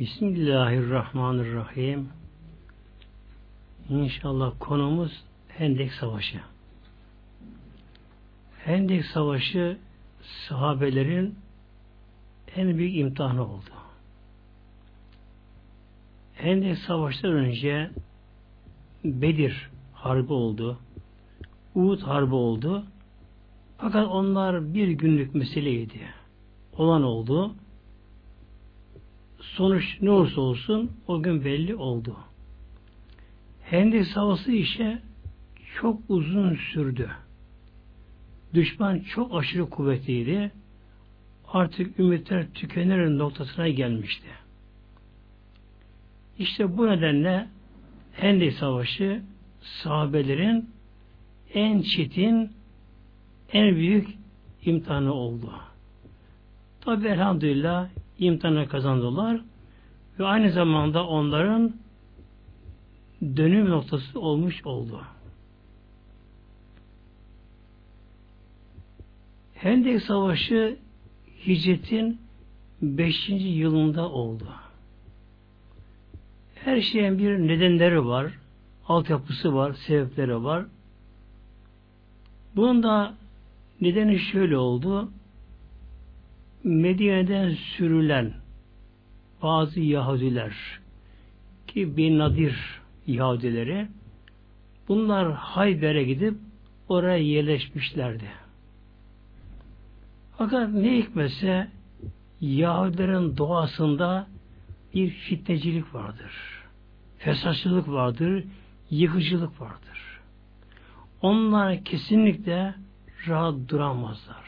Bismillahirrahmanirrahim. İnşallah konumuz Hendek Savaşı. Hendek Savaşı sahabelerin en büyük imtihanı oldu. Hendek Savaş'tan önce Bedir Harbi oldu. Uhud Harbi oldu. Fakat onlar bir günlük meseleydi. Olan oldu. Sonuç ne olursa olsun o gün belli oldu. Hendek Savaşı işe çok uzun sürdü. Düşman çok aşırı kuvvetliydi. Artık ümitler tükenir noktasına gelmişti. İşte bu nedenle Hendek Savaşı sahabelerin en çetin, en büyük imtihanı oldu. Tabi elhamdülillah imtihanı kazandılar ve aynı zamanda onların dönüm noktası olmuş oldu. Hendek Savaşı hicretin 5. yılında oldu. Her şeyin bir nedenleri var, altyapısı var, sebepleri var. Bunun da nedeni şöyle oldu. Medine'den sürülen bazı Yahudiler ki bin Nadir Yahudileri bunlar Hayber'e gidip oraya yerleşmişlerdi. Fakat ne hikmetse Yahudilerin doğasında bir fitnecilik vardır. Fesatçılık vardır, yıkıcılık vardır. Onlar kesinlikle rahat duramazlar.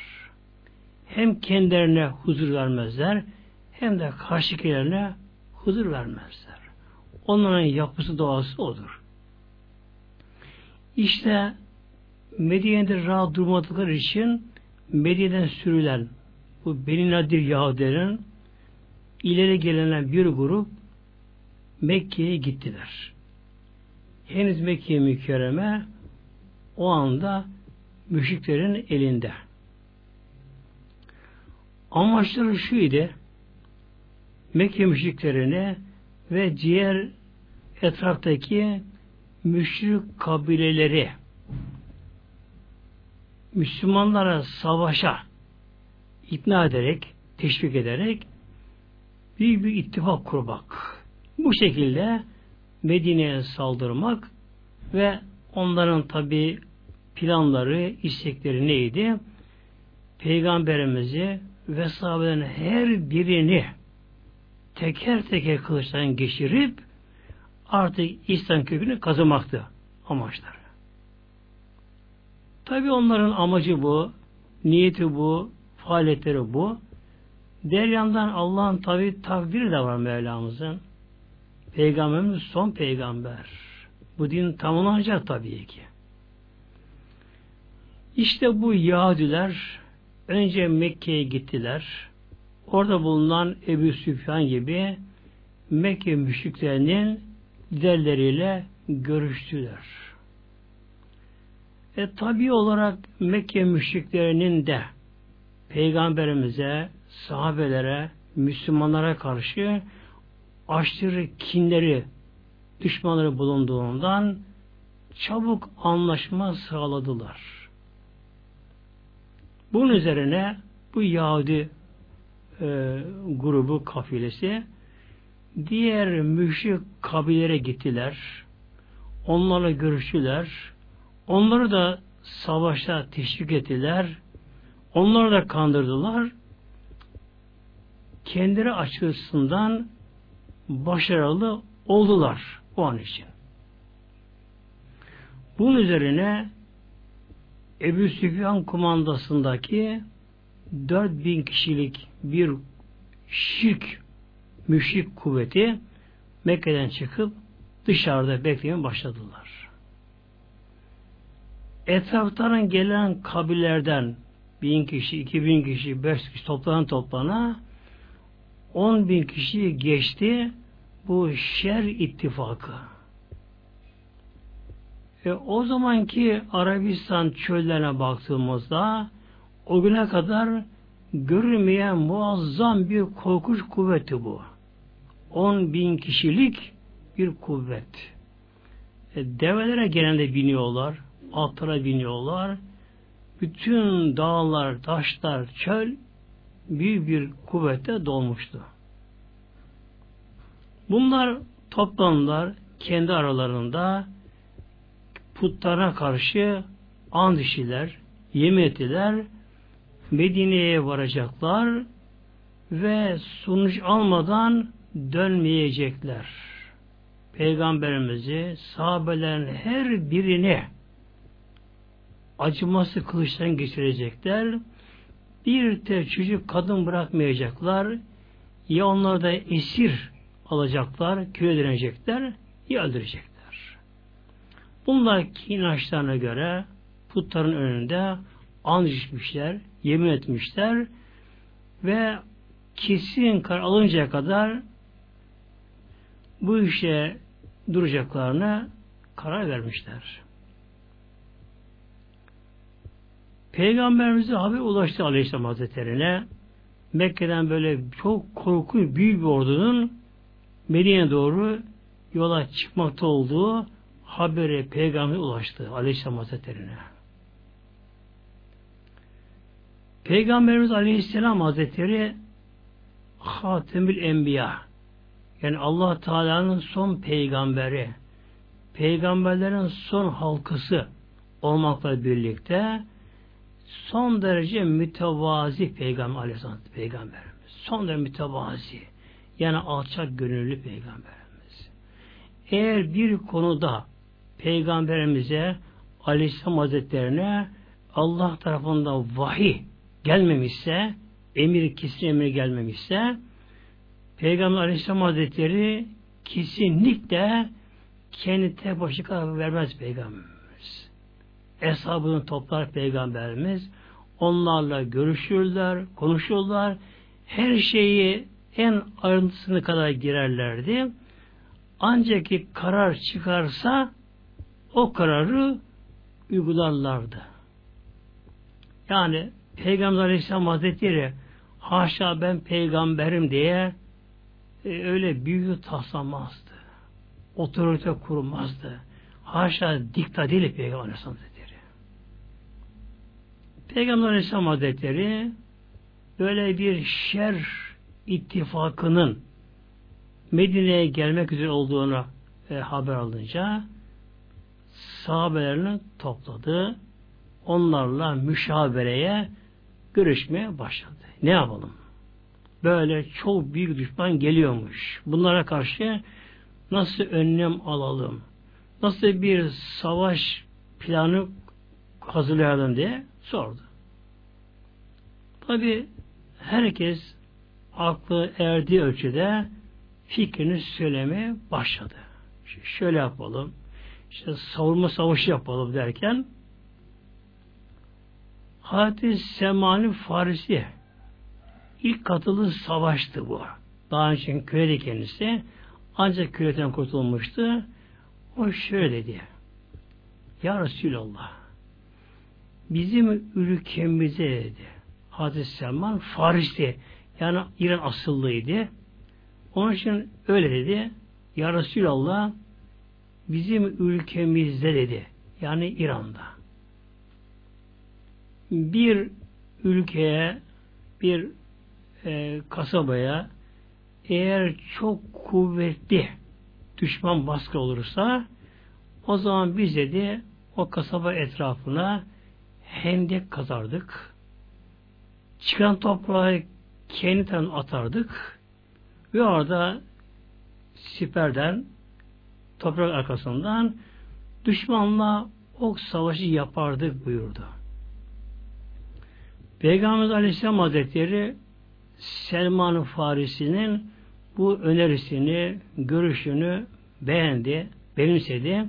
Hem kendilerine huzur vermezler, hem de karşıkilerine huzur vermezler. Onların yapısı doğası odur. İşte Medine'de rahat durmadıkları için Medine'den sürülen bu Beni Nadir Yahudilerin ileri gelenen bir grup Mekke'ye gittiler. Henüz Mekke mükerreme o anda müşriklerin elinde. Amaçları şuydu Mekke müşriklerine ve diğer etraftaki müşrik kabileleri Müslümanlara savaşa ikna ederek, teşvik ederek büyük bir ittifak kurmak. Bu şekilde Medine'ye saldırmak ve onların tabi planları, istekleri neydi? Peygamberimizi ve sahabelerin her birini teker teker kılıçtan geçirip artık İslam kökünü kazımaktı amaçları. Tabi onların amacı bu, niyeti bu, faaliyetleri bu. Diğer yandan Allah'ın tabi takdiri de var Mevlamızın. Peygamberimiz son peygamber. Bu din tamamlanacak tabii ki. İşte bu Yahudiler önce Mekke'ye gittiler. Orada bulunan Ebu Süfyan gibi Mekke müşriklerinin liderleriyle görüştüler. E tabi olarak Mekke müşriklerinin de Peygamberimize, sahabelere, Müslümanlara karşı aşırı kinleri, düşmanları bulunduğundan çabuk anlaşma sağladılar. Bunun üzerine bu Yahudi e, grubu kafilesi diğer müşrik kabilelere gittiler. Onlarla görüştüler. Onları da savaşa teşvik ettiler. Onları da kandırdılar. Kendileri açısından başarılı oldular o an için. Bunun üzerine Ebu Süfyan kumandasındaki 4000 kişilik bir şirk müşrik kuvveti Mekke'den çıkıp dışarıda beklemeye başladılar. Etraftan gelen kabillerden bin kişi, iki bin kişi, beş kişi toplanan toplana on bin kişi geçti bu şer ittifakı. E, o zamanki Arabistan çöllerine baktığımızda o güne kadar görülmeyen muazzam bir korkunç kuvveti bu. 10 bin kişilik bir kuvvet. E, develere genelde biniyorlar, atlara biniyorlar. Bütün dağlar, taşlar, çöl büyük bir kuvvete dolmuştu. Bunlar toplandılar kendi aralarında putlara karşı and işiler, yemin ettiler, Medine'ye varacaklar ve sonuç almadan dönmeyecekler. Peygamberimizi, sahabelerin her birini acıması kılıçtan geçirecekler. Bir tek çocuk kadın bırakmayacaklar. Ya onları da esir alacaklar, köye dönecekler, ya öldürecekler. Bunlar inançlarına göre putların önünde and içmişler, yemin etmişler ve kesin karar alıncaya kadar bu işe duracaklarına karar vermişler. Peygamberimize haber ulaştı Aleyhisselam Hazretleri'ne. Mekke'den böyle çok korkunç büyük bir ordunun Medine'ye doğru yola çıkmakta olduğu haberi peygamber ulaştı Aleyhisselam Hazretleri'ne. Peygamberimiz Aleyhisselam Hazretleri Hatemül Enbiya yani Allah Teala'nın son peygamberi peygamberlerin son halkası olmakla birlikte son derece mütevazi peygamber aleyhisselam peygamberimiz. Son derece mütevazi. Yani alçak gönüllü peygamberimiz. Eğer bir konuda peygamberimize aleyhisselam hazretlerine Allah tarafından vahiy gelmemişse, emir kesin emir gelmemişse, Peygamber Aleyhisselam Hazretleri kesinlikle kendi tek başı karar vermez Peygamberimiz. Eshabını toplar Peygamberimiz. Onlarla görüşürler, konuşurlar. Her şeyi en ayrıntısına kadar girerlerdi. Ancak ki karar çıkarsa o kararı uygularlardı. Yani Peygamber Aleyhisselam Hazretleri haşa ben peygamberim diye e, öyle büyük taslamazdı. Otorite kurmazdı. Haşa dikta değil Peygamber Aleyhisselam Hazretleri. Peygamber Aleyhisselam Hazretleri böyle bir şer ittifakının Medine'ye gelmek üzere olduğunu e, haber alınca sahabelerini topladı. Onlarla müşavereye görüşmeye başladı. Ne yapalım? Böyle çok büyük düşman geliyormuş. Bunlara karşı nasıl önlem alalım? Nasıl bir savaş planı hazırlayalım diye sordu. Tabi herkes aklı erdiği ölçüde fikrini söylemeye başladı. Şöyle yapalım, işte savunma savaşı yapalım derken Hazreti Semani Farisi ilk katıldığı savaştı bu. Daha önce kölede kendisi ancak köleden kurtulmuştu. O şöyle dedi. Ya Resulallah bizim ülkemize dedi. Hazreti Selman Faris'ti. Yani İran asıllıydı. Onun için öyle dedi. Ya Resulallah bizim ülkemizde dedi. Yani İran'da bir ülkeye, bir e, kasabaya eğer çok kuvvetli düşman baskı olursa o zaman biz dedi o kasaba etrafına hendek kazardık. Çıkan toprağı kendi atardık ve orada siperden toprak arkasından düşmanla ok savaşı yapardık buyurdu. Peygamber Aleyhisselam Hazretleri Selman Farisi'nin bu önerisini, görüşünü beğendi, benimsedi.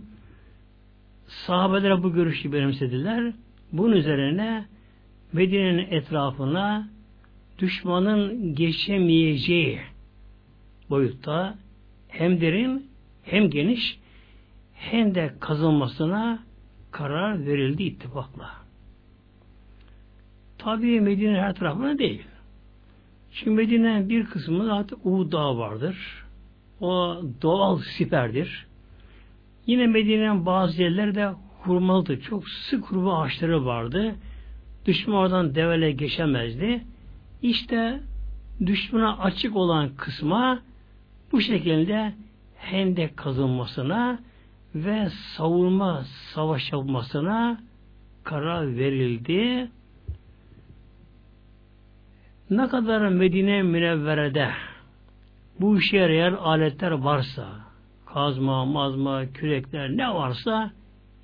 Sahabeler bu görüşü benimsediler. Bunun üzerine Medine'nin etrafına düşmanın geçemeyeceği boyutta hem derin hem geniş hem de kazılmasına karar verildi ittifakla. Tabi Medine her tarafına değil. Şimdi Medine'nin bir kısmı zaten Uhud Dağı vardır. o doğal siperdir. Yine Medine'nin bazı yerleri de hurmalıdır. Çok sık hurma ağaçları vardı. Düşman oradan devele geçemezdi. İşte düşmana açık olan kısma bu şekilde hendek kazınmasına ve savunma savaş yapmasına karar verildi. Ne kadar Medine Münevvere'de bu işe yarayan aletler varsa, kazma, mazma, kürekler ne varsa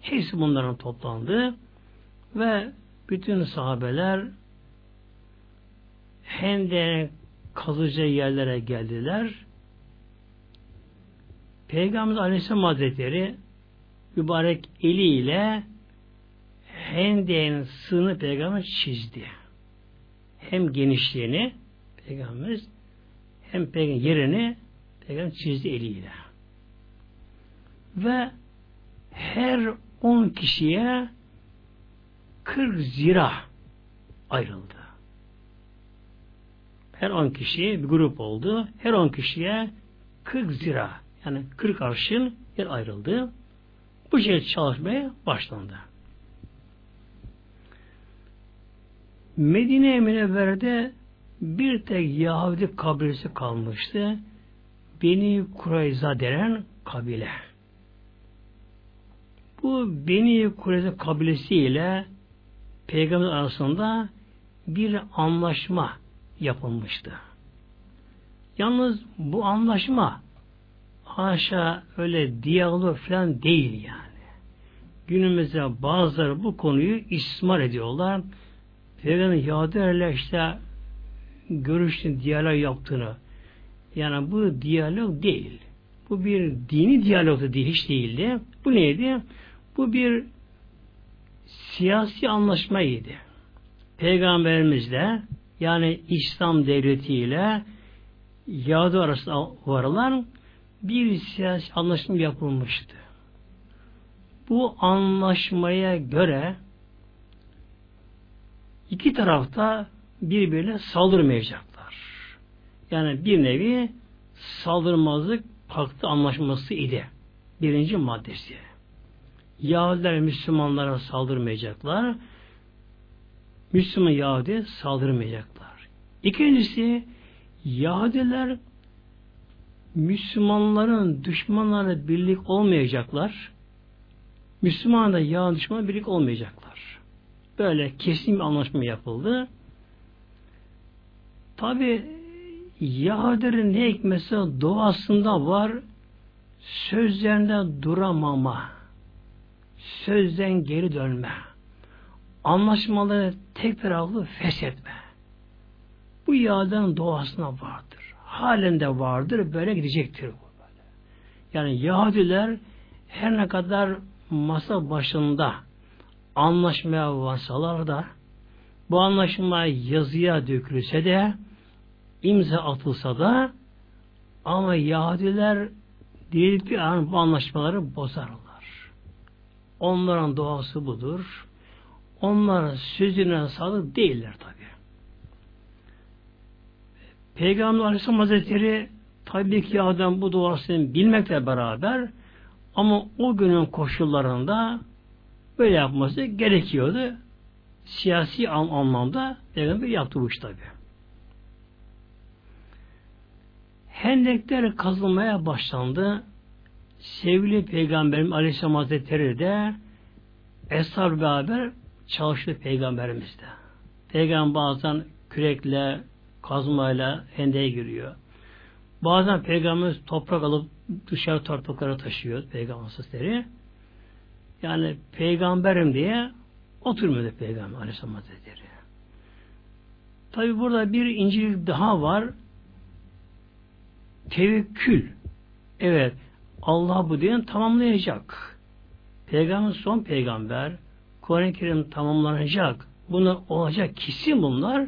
hepsi bunların toplandı ve bütün sahabeler Hende'nin kazıcı yerlere geldiler. Peygamber Aleyhisselam Hazretleri mübarek eliyle Hende'nin sığını peygamber çizdi. Hem genişliğini peygamberimiz hem peygamber yerini peygamber çizdi eliyle. Ve her on kişiye 40 zira ayrıldı. Her on kişi bir grup oldu. Her on kişiye 40 zira yani 40 arşın yer ayrıldı. Bu şekilde çalışmaya başlandı. Medine Münevvere'de bir tek Yahudi kabilesi kalmıştı. Beni Kureyza denen kabile. Bu Beni Kureyza kabilesi ile Peygamber arasında bir anlaşma yapılmıştı. Yalnız bu anlaşma haşa öyle diyalog falan değil yani. Günümüzde bazıları bu konuyu istismar ediyorlar. Peygamber Yahudilerle işte görüştüğün diyalog yaptığını. Yani bu diyalog değil. Bu bir dini diyalog da değil, hiç değildi. Bu neydi? Bu bir siyasi anlaşmaydı. Peygamberimizle yani İslam devletiyle Yahudi arasında varılan bir siyasi anlaşma yapılmıştı. Bu anlaşmaya göre iki tarafta birbirine saldırmayacaklar. Yani bir nevi saldırmazlık paktı anlaşması idi. Birinci maddesi. Yahudiler Müslümanlara saldırmayacaklar. Müslüman Yahudi saldırmayacaklar. İkincisi Yahudiler Müslümanların düşmanlarla birlik olmayacaklar. Müslüman da Yahudi düşmanla birlik olmayacaklar. Böyle kesin bir anlaşma yapıldı. Tabi Yahudilerin ne hikmetse doğasında var sözlerinde duramama sözden geri dönme anlaşmaları tek taraflı feshetme. Bu yağdan doğasına vardır. Halinde vardır. Böyle gidecektir. Yani Yahudiler her ne kadar masa başında anlaşmaya varsalar da bu anlaşma yazıya dökülse de imza atılsa da ama Yahudiler değil bir an bu anlaşmaları bozarlar. Onların doğası budur. Onlar sözüne sadık değiller tabi. Peygamber Aleyhisselam Hazretleri tabii ki adam bu duasını bilmekle beraber ama o günün koşullarında böyle yapması gerekiyordu. Siyasi anlamda Peygamber yaptı bu iş tabi. Hendekler kazılmaya başlandı. Sevgili Peygamberim Aleyhisselam Hazretleri de Eshab beraber çalıştı Peygamberimiz de. Peygamber bazen kürekle, kazmayla hendeye giriyor. Bazen Peygamberimiz toprak alıp dışarı topraklara taşıyor Peygamber Hazretleri. Yani peygamberim diye oturmuyordu Peygamber Aleyhisselam Hazretleri. Tabi burada bir incelik daha var. Tevekkül. Evet. Allah bu diyen tamamlayacak. Peygamber son peygamber. Kur'an-ı Kerim tamamlanacak. Bunlar olacak kesin bunlar.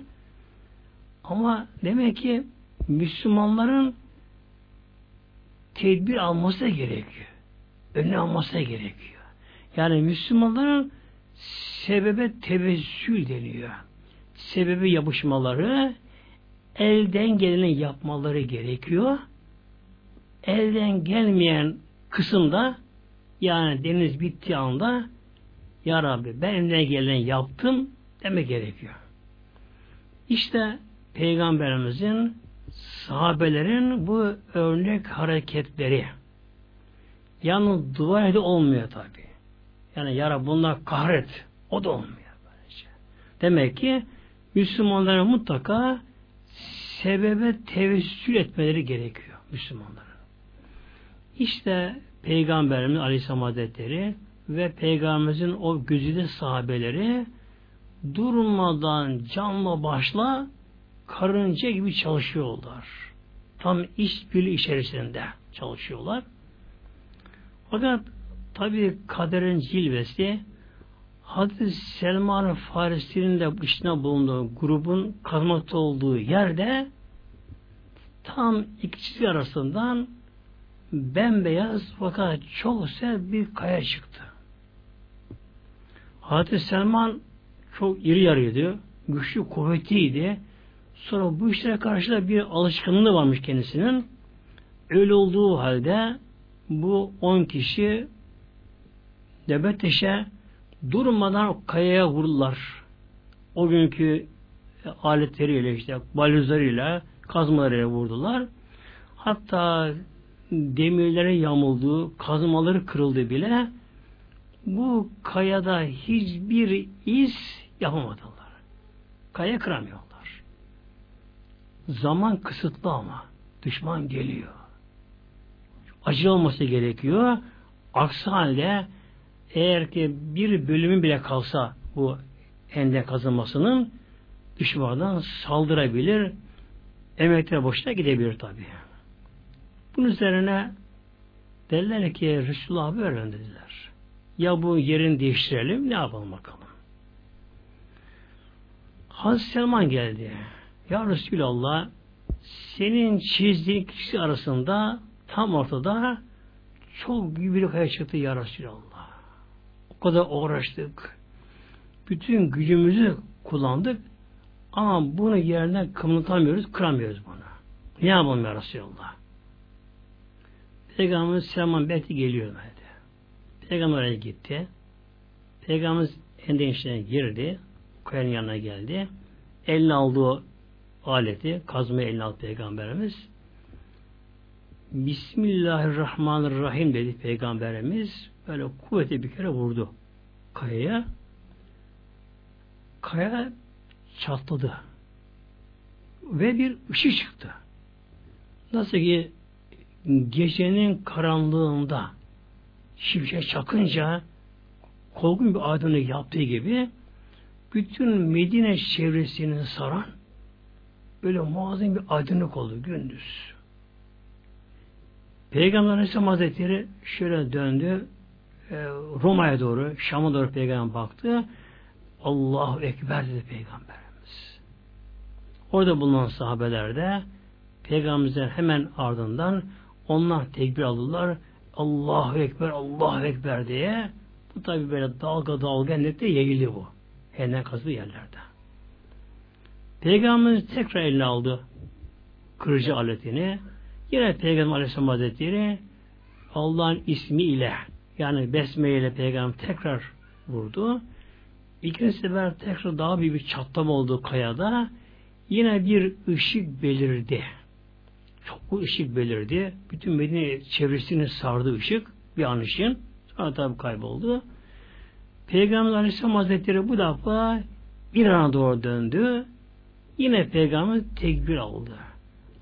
Ama demek ki Müslümanların tedbir alması da gerekiyor. Önüne alması da gerekiyor. Yani Müslümanların sebebe tevessül deniyor. Sebebi yapışmaları elden geleni yapmaları gerekiyor. elden gelmeyen kısımda yani deniz bittiği anda Ya Rabbi ben elimden gelen yaptım demek gerekiyor. İşte Peygamberimizin sahabelerin bu örnek hareketleri yalnız dua edi olmuyor tabi. Yani yara bunlar kahret. O da olmuyor. Böylece. Demek ki Müslümanların mutlaka sebebe tevessül etmeleri gerekiyor Müslümanların. İşte Peygamberimiz Aleyhisselam Hazretleri ve Peygamberimizin o güzide sahabeleri durmadan canla başla karınca gibi çalışıyorlar. Tam iş birliği içerisinde çalışıyorlar. Fakat tabi kaderin cilvesi Hazreti Selman Farisi'nin de içine bulunduğu grubun kazmakta olduğu yerde tam ikisi arasından bembeyaz fakat çok sert bir kaya çıktı. Hazreti Selman çok iri yarıydı, güçlü, kuvvetliydi. Sonra bu işlere karşı da bir alışkanlığı varmış kendisinin. Öyle olduğu halde bu on kişi Debeteş'e durmadan kayaya vurdular. O günkü aletleriyle işte baluzlarıyla kazmalarıyla vurdular. Hatta demirlere yamuldu, kazmaları kırıldı bile bu kayada hiçbir iz yapamadılar. Kaya kıramıyorlar. Zaman kısıtlı ama. Düşman geliyor. Acı olması gerekiyor. Aksi halde eğer ki bir bölümün bile kalsa bu ende kazanmasının düşmandan saldırabilir. Emekler boşuna gidebilir tabi. Bunun üzerine derler ki Resulullah böyle dediler. Ya bu yerini değiştirelim ne yapalım bakalım. Hazreti Selman geldi. Ya Resulallah senin çizdiğin kişi arasında tam ortada çok büyük bir kaya çıktı ya Resulallah. O kadar uğraştık. Bütün gücümüzü kullandık ama bunu yerine kımıltamıyoruz, kıramıyoruz bunu. Ne yapalım ya Resulallah? Peygamberimiz Selman belki geliyor dedi. Peygamber oraya gitti. Peygamberimiz kendi içine girdi. Kayanın yanına geldi. Eline aldığı aleti, kazma eline aldı Peygamberimiz. Bismillahirrahmanirrahim dedi Peygamberimiz. Böyle kuvvetli bir kere vurdu kayaya. Kaya çatladı. Ve bir ışık çıktı. Nasıl ki gecenin karanlığında şimşek çakınca korkun bir aydınlık yaptığı gibi bütün Medine çevresini saran böyle muazzam bir aydınlık oldu gündüz. Peygamber Aleyhisselam Hazretleri şöyle döndü e, Roma'ya doğru, Şam'a doğru peygamber baktı. Allahu Ekber dedi peygamberimiz. Orada bulunan sahabeler de peygamberimizden hemen ardından onlar tekbir aldılar. Allahu Ekber, Allahu Ekber diye. Bu tabi böyle dalga dalga ennette yayıldı bu. Hemen kazdığı yerlerde. Peygamberimiz tekrar eline aldı kırıcı aletini. Yine Peygamber Aleyhisselam Hazretleri Allah'ın ismi ile yani Besmele ile Peygamber tekrar vurdu. İkinci sefer tekrar daha büyük bir çatlama oldu kayada. Yine bir ışık belirdi. Çok bu ışık belirdi. Bütün Medine çevresini sardı ışık. Bir an ışın. Sonra tabi kayboldu. Peygamber Aleyhisselam Hazretleri bu defa bir ana doğru döndü. Yine Peygamber tekbir aldı.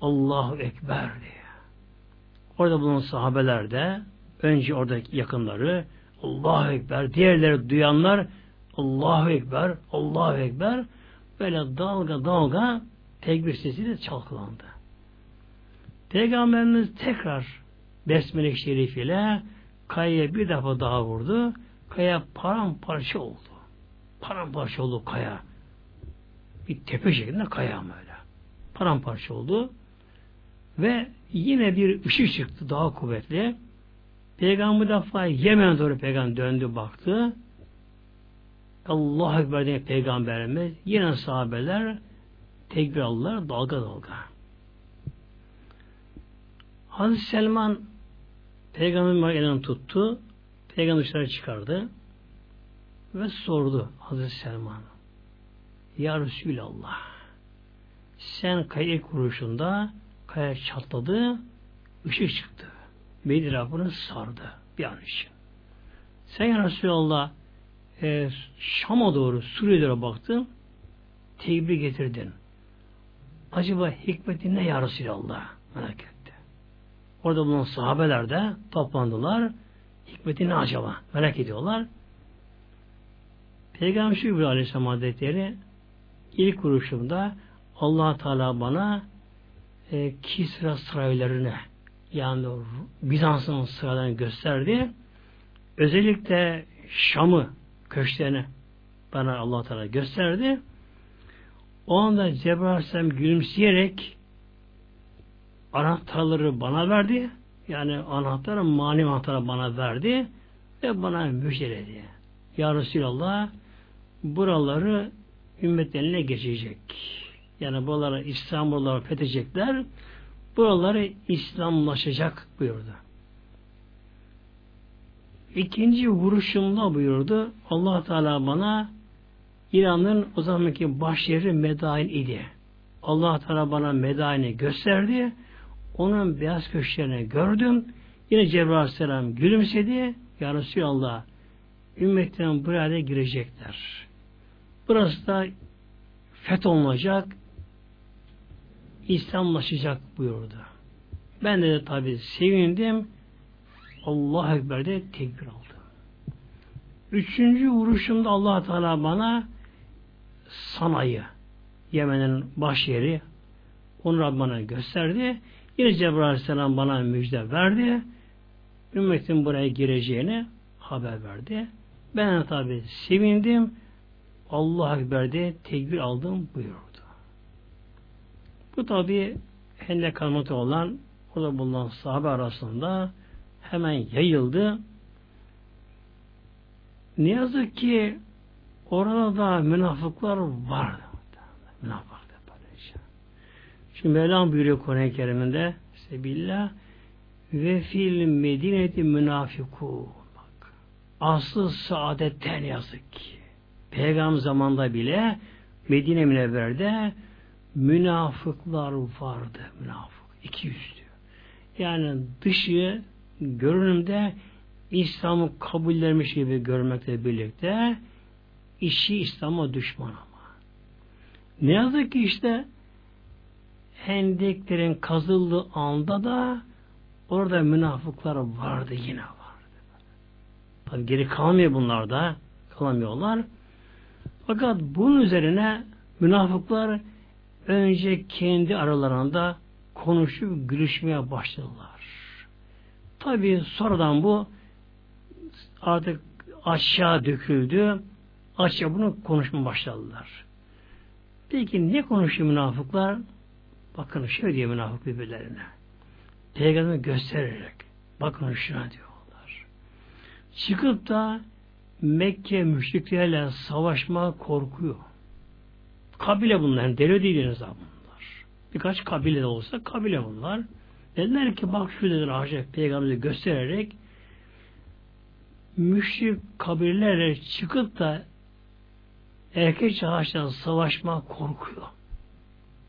Allahu Ekber diye. Orada bulunan sahabeler de önce oradaki yakınları Allahu Ekber, diğerleri duyanlar Allahu Ekber, Allahu Ekber böyle dalga dalga tekbir sesiyle çalkalandı. Peygamberimiz tekrar Besmele Şerif ile kayaya bir defa daha vurdu. Kaya paramparça oldu. Paramparça oldu kaya. Bir tepe şeklinde kaya böyle. Paramparça oldu. Ve yine bir ışık çıktı daha kuvvetli. Peygamber defa Yemen doğru peygamber döndü baktı. Allah Ekber diye peygamberimiz yine sahabeler tekbir aldılar dalga dalga. Hazreti Selman Peygamberin elinden tuttu. Peygamber dışarı çıkardı ve sordu Hazreti Selman. Ya Resulallah sen kaya kuruşunda kaya çatladı ışık çıktı. Bedir bunu sardı bir an için. Sen ya Resulallah e, Şam'a doğru Suriye'ye doğru baktın tebrik getirdin. Acaba hikmeti ne ya Resulallah? Merak etti. Orada bulunan sahabeler de toplandılar. Hikmeti ne acaba? Merak ediyorlar. Peygamber şu İbrahim Aleyhisselam Hazretleri ilk kuruşumda allah Teala bana e, Kisra saraylarını yani Bizans'ın sıralarını gösterdi. Özellikle Şam'ı köşklerini bana allah Teala gösterdi. O anda Cebrail gülümseyerek anahtarları bana verdi. Yani anahtarı mani anahtarı bana verdi ve bana müjdeledi. Ya Resulallah buraları ümmet eline geçecek. Yani buraları İstanbul'ları fethedecekler. Buraları İslamlaşacak buyurdu. İkinci vuruşumda buyurdu. allah Teala bana İran'ın o zamanki başyeri Medain idi. allah Teala bana Medain'i gösterdi. Onun beyaz köşklerini gördüm. Yine Cebrail Aleyhisselam gülümsedi. Ya Resulallah ümmetten buraya girecekler. Burası da fetholunacak, İslamlaşacak buyurdu. Ben de, de tabi sevindim. Allah Ekber de tekbir aldım. Üçüncü vuruşumda allah Teala bana Sanayı, Yemen'in baş yeri, onu Rabbim gösterdi. Yine Cebrail Aleyhisselam bana müjde verdi. Ümmetin buraya gireceğini haber verdi. Ben de tabi sevindim. Allah Ekber'de tekbir aldım buyurdu. Bu tabi Hendek anlatı olan orada bulunan sahabe arasında hemen yayıldı. Ne yazık ki orada da münafıklar vardı. Münafık Şimdi Mevlam buyuruyor Kur'an-ı Kerim'inde Sebillah ve fil medineti münafiku bak. Aslı saadetten yazık ki. Peygamber zamanında bile Medine Münevver'de münafıklar vardı. Münafık. İki yüzlü. Yani dışı görünümde İslam'ı kabullenmiş gibi görmekle birlikte işi İslam'a düşman ama. Ne yazık ki işte hendeklerin kazıldığı anda da orada münafıklar vardı yine vardı. Tabi geri kalmıyor bunlar da. Kalamıyorlar. Fakat bunun üzerine münafıklar önce kendi aralarında konuşup gülüşmeye başladılar. Tabi sonradan bu artık aşağı döküldü. Aşağı bunu konuşmaya başladılar. Peki ne konuşuyor münafıklar? Bakın şöyle diyor münafık birbirlerine. Peygamber göstererek bakın şuna diyorlar. Çıkıp da Mekke müşriklerle savaşma korkuyor. Kabile bunlar. Deli değiliz bunlar. Birkaç kabile de olsa kabile bunlar. Dediler ki bak şu dediler Hacı Peygamber'e göstererek müşrik kabilelerle çıkıp da erkek çağıştan savaşma korkuyor.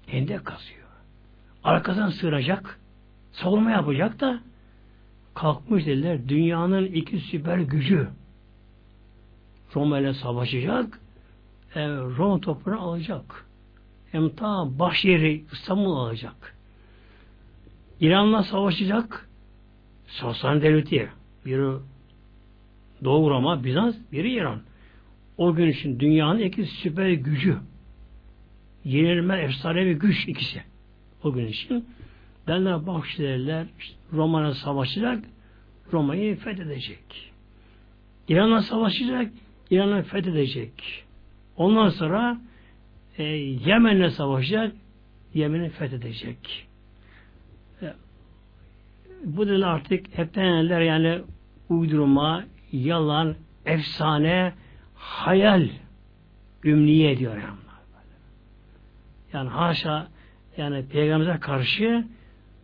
Hendek kazıyor arkadan sığınacak, savunma yapacak da kalkmış dediler dünyanın iki süper gücü Roma ile savaşacak e, Roma toprağını alacak. Hem ta baş yeri İstanbul alacak. İran'la savaşacak Sasani devleti biri Doğu Roma, Bizans, biri İran. O gün için dünyanın iki süper gücü yenilme efsanevi güç ikisi o gün için. Derler Bakşilerler Roma'na savaşacak, Roma'yı fethedecek. İran'la savaşacak, İran'ı fethedecek. Ondan sonra e, Yemen'le savaşacak, Yemen'i fethedecek. E, bu da artık hepten yani uydurma, yalan, efsane, hayal ümniye diyor yani. Yani haşa yani peygamberimize karşı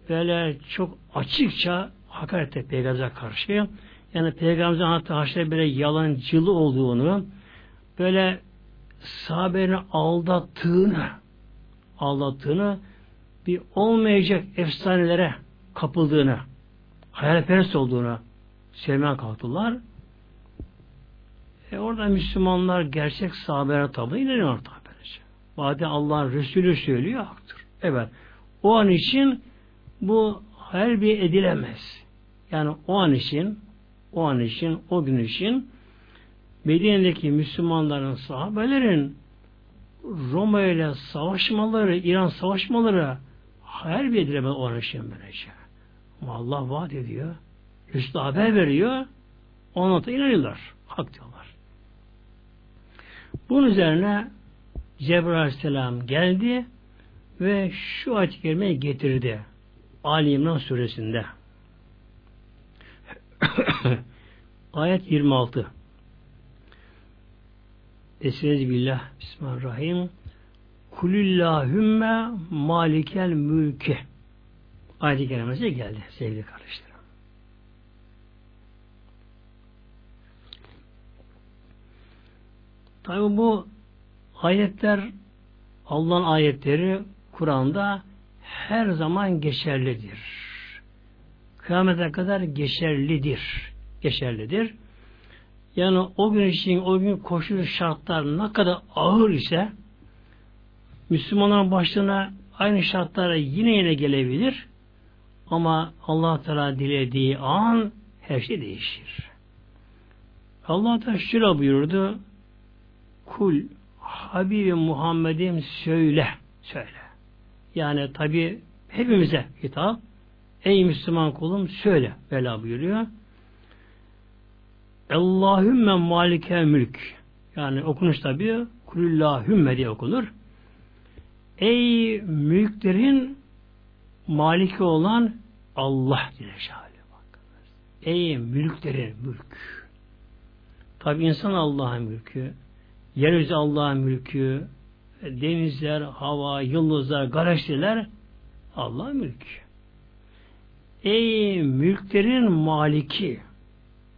böyle çok açıkça hakaret etti Peygamber'e karşı. Yani Peygamber'in hatta haşa böyle yalancılı olduğunu, böyle sahabenin aldattığını, aldattığını, bir olmayacak efsanelere kapıldığını, hayalperest olduğunu söylemeye kalktılar. E orada Müslümanlar gerçek sahabelere tabi inanıyor tabi. Madem Allah'ın Resulü söylüyor haktır. Evet. O an için bu hayal bir edilemez. Yani o an için o an için, o gün için Medine'deki Müslümanların sahabelerin Roma ile savaşmaları, İran savaşmaları hayal bir edilemez o an için böylece. Ama Allah vaat ediyor. Üstü haber veriyor. Ona da inanıyorlar. Hak diyorlar. Bunun üzerine Cebrail Aleyhisselam geldi ve şu ayet-i getirdi. Ali İmran suresinde. Ayet 26. Esirez billah. Bismillahirrahmanirrahim. Kulillahümme malikel mülke. Ayet-i kerimesi geldi sevgili kardeşlerim. Tabi bu ayetler Allah'ın ayetleri Kur'an'da her zaman geçerlidir. Kıyamete kadar geçerlidir. Geçerlidir. Yani o gün için o gün koşulu şartlar ne kadar ağır ise Müslümanların başına aynı şartlara yine yine gelebilir. Ama Allah Teala dilediği an her şey değişir. Allah Teala şöyle buyurdu. Kul Habibi Muhammed'im söyle. Söyle. Yani tabi hepimize hitap. Ey Müslüman kulum söyle. Vela buyuruyor. Allahümme malike mülk. Yani okunuş tabi kulillahümme diye okunur. Ey mülklerin maliki olan Allah diye Ey mülklerin mülk. Tabi insan Allah'ın mülkü. Yeryüzü Allah'ın mülkü. Denizler, hava, yıldızlar, galaksiler Allah'ın mülkü. Ey mülklerin maliki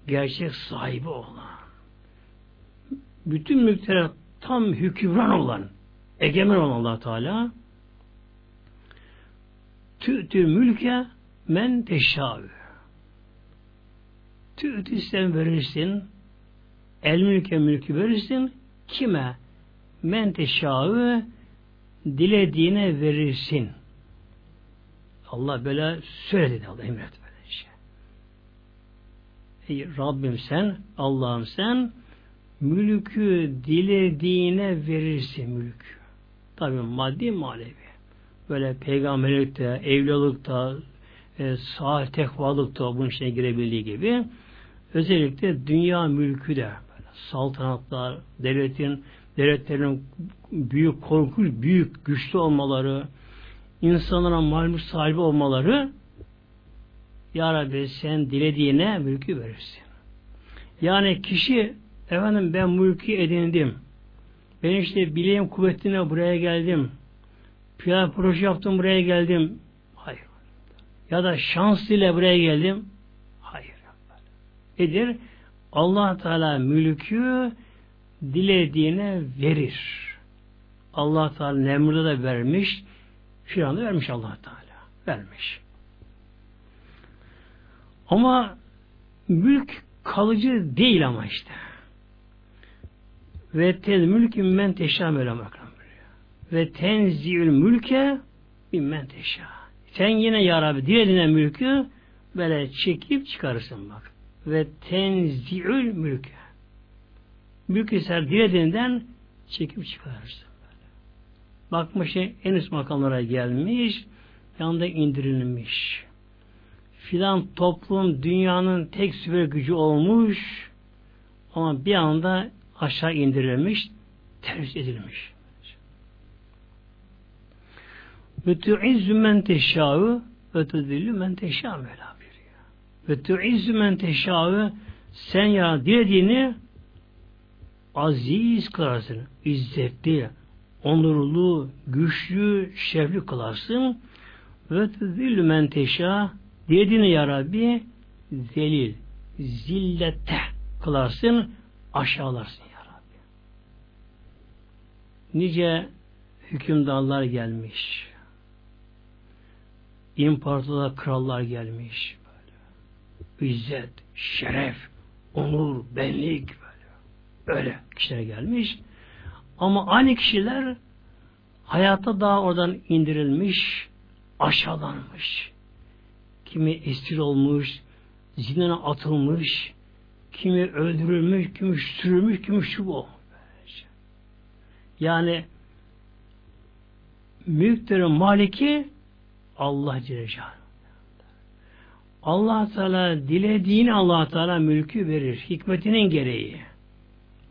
gerçek sahibi olan bütün mülklere tam hükümran olan egemen olan allah Teala tü'tü mülke men teşâvü tü'tü sen verirsin el mülke mülkü verirsin kime? Men teşâvü dilediğine verirsin Allah böyle söyledi Allah emret böyle şey. Ey Rabbim sen Allah'ım sen mülkü dilediğine verirsin mülk. Tabi maddi manevi. Böyle peygamberlikte, evliyalıkta, e, sahih tekvalıkta bunun içine girebildiği gibi özellikle dünya mülkü de böyle saltanatlar, devletin devletlerin büyük korkunç, büyük, güçlü olmaları, insanlara mal sahibi olmaları Ya Rabbi sen dilediğine mülkü verirsin. Yani kişi efendim ben mülkü edindim. Ben işte bileğim kuvvetine buraya geldim. Plan proje yaptım buraya geldim. Hayır. Ya da şans ile buraya geldim. Hayır. Nedir? Allah Teala mülkü dilediğine verir. Allah Teala Nemrut'a da vermiş. Firavun'a vermiş allah Teala. Vermiş. Ama mülk kalıcı değil ama işte. Ve tez mülkü men teşâ Mevlam Ve tenziyül mülke men teşâ. Sen yine ya Rabbi dilediğine mülkü böyle çekip çıkarırsın bak. Ve tenziyül mülke. Mülkü sen dilediğinden çekip çıkarırsın. Bakmış en üst makamlara gelmiş, yanında indirilmiş. Filan toplum dünyanın tek süper gücü olmuş ama bir anda aşağı indirilmiş, tercih edilmiş. Ve tu'izzü men teşâ'ı ve tudillü men teşâ'ı. Ve tu'izzü men teşâ'ı sen ya dilediğini aziz kılarsın, izzetli, onurlu, güçlü, şerefli kılarsın. Ve tüzillü men teşâ dilediğini ya Rabbi zelil, zillette kılarsın, aşağılarsın ya Rabbi. Nice hükümdarlar gelmiş. İmparatorlar, krallar gelmiş. Böyle. İzzet, şeref, onur, benlik böyle. Öyle kişiler gelmiş. Ama aynı kişiler hayata daha oradan indirilmiş, aşağılanmış. Kimi esir olmuş, zindana atılmış, kimi öldürülmüş, kimi sürülmüş, kimi şu bu. Yani mülklerin maliki Allah Celle Allah Teala dilediğini Allah Teala mülkü verir. Hikmetinin gereği.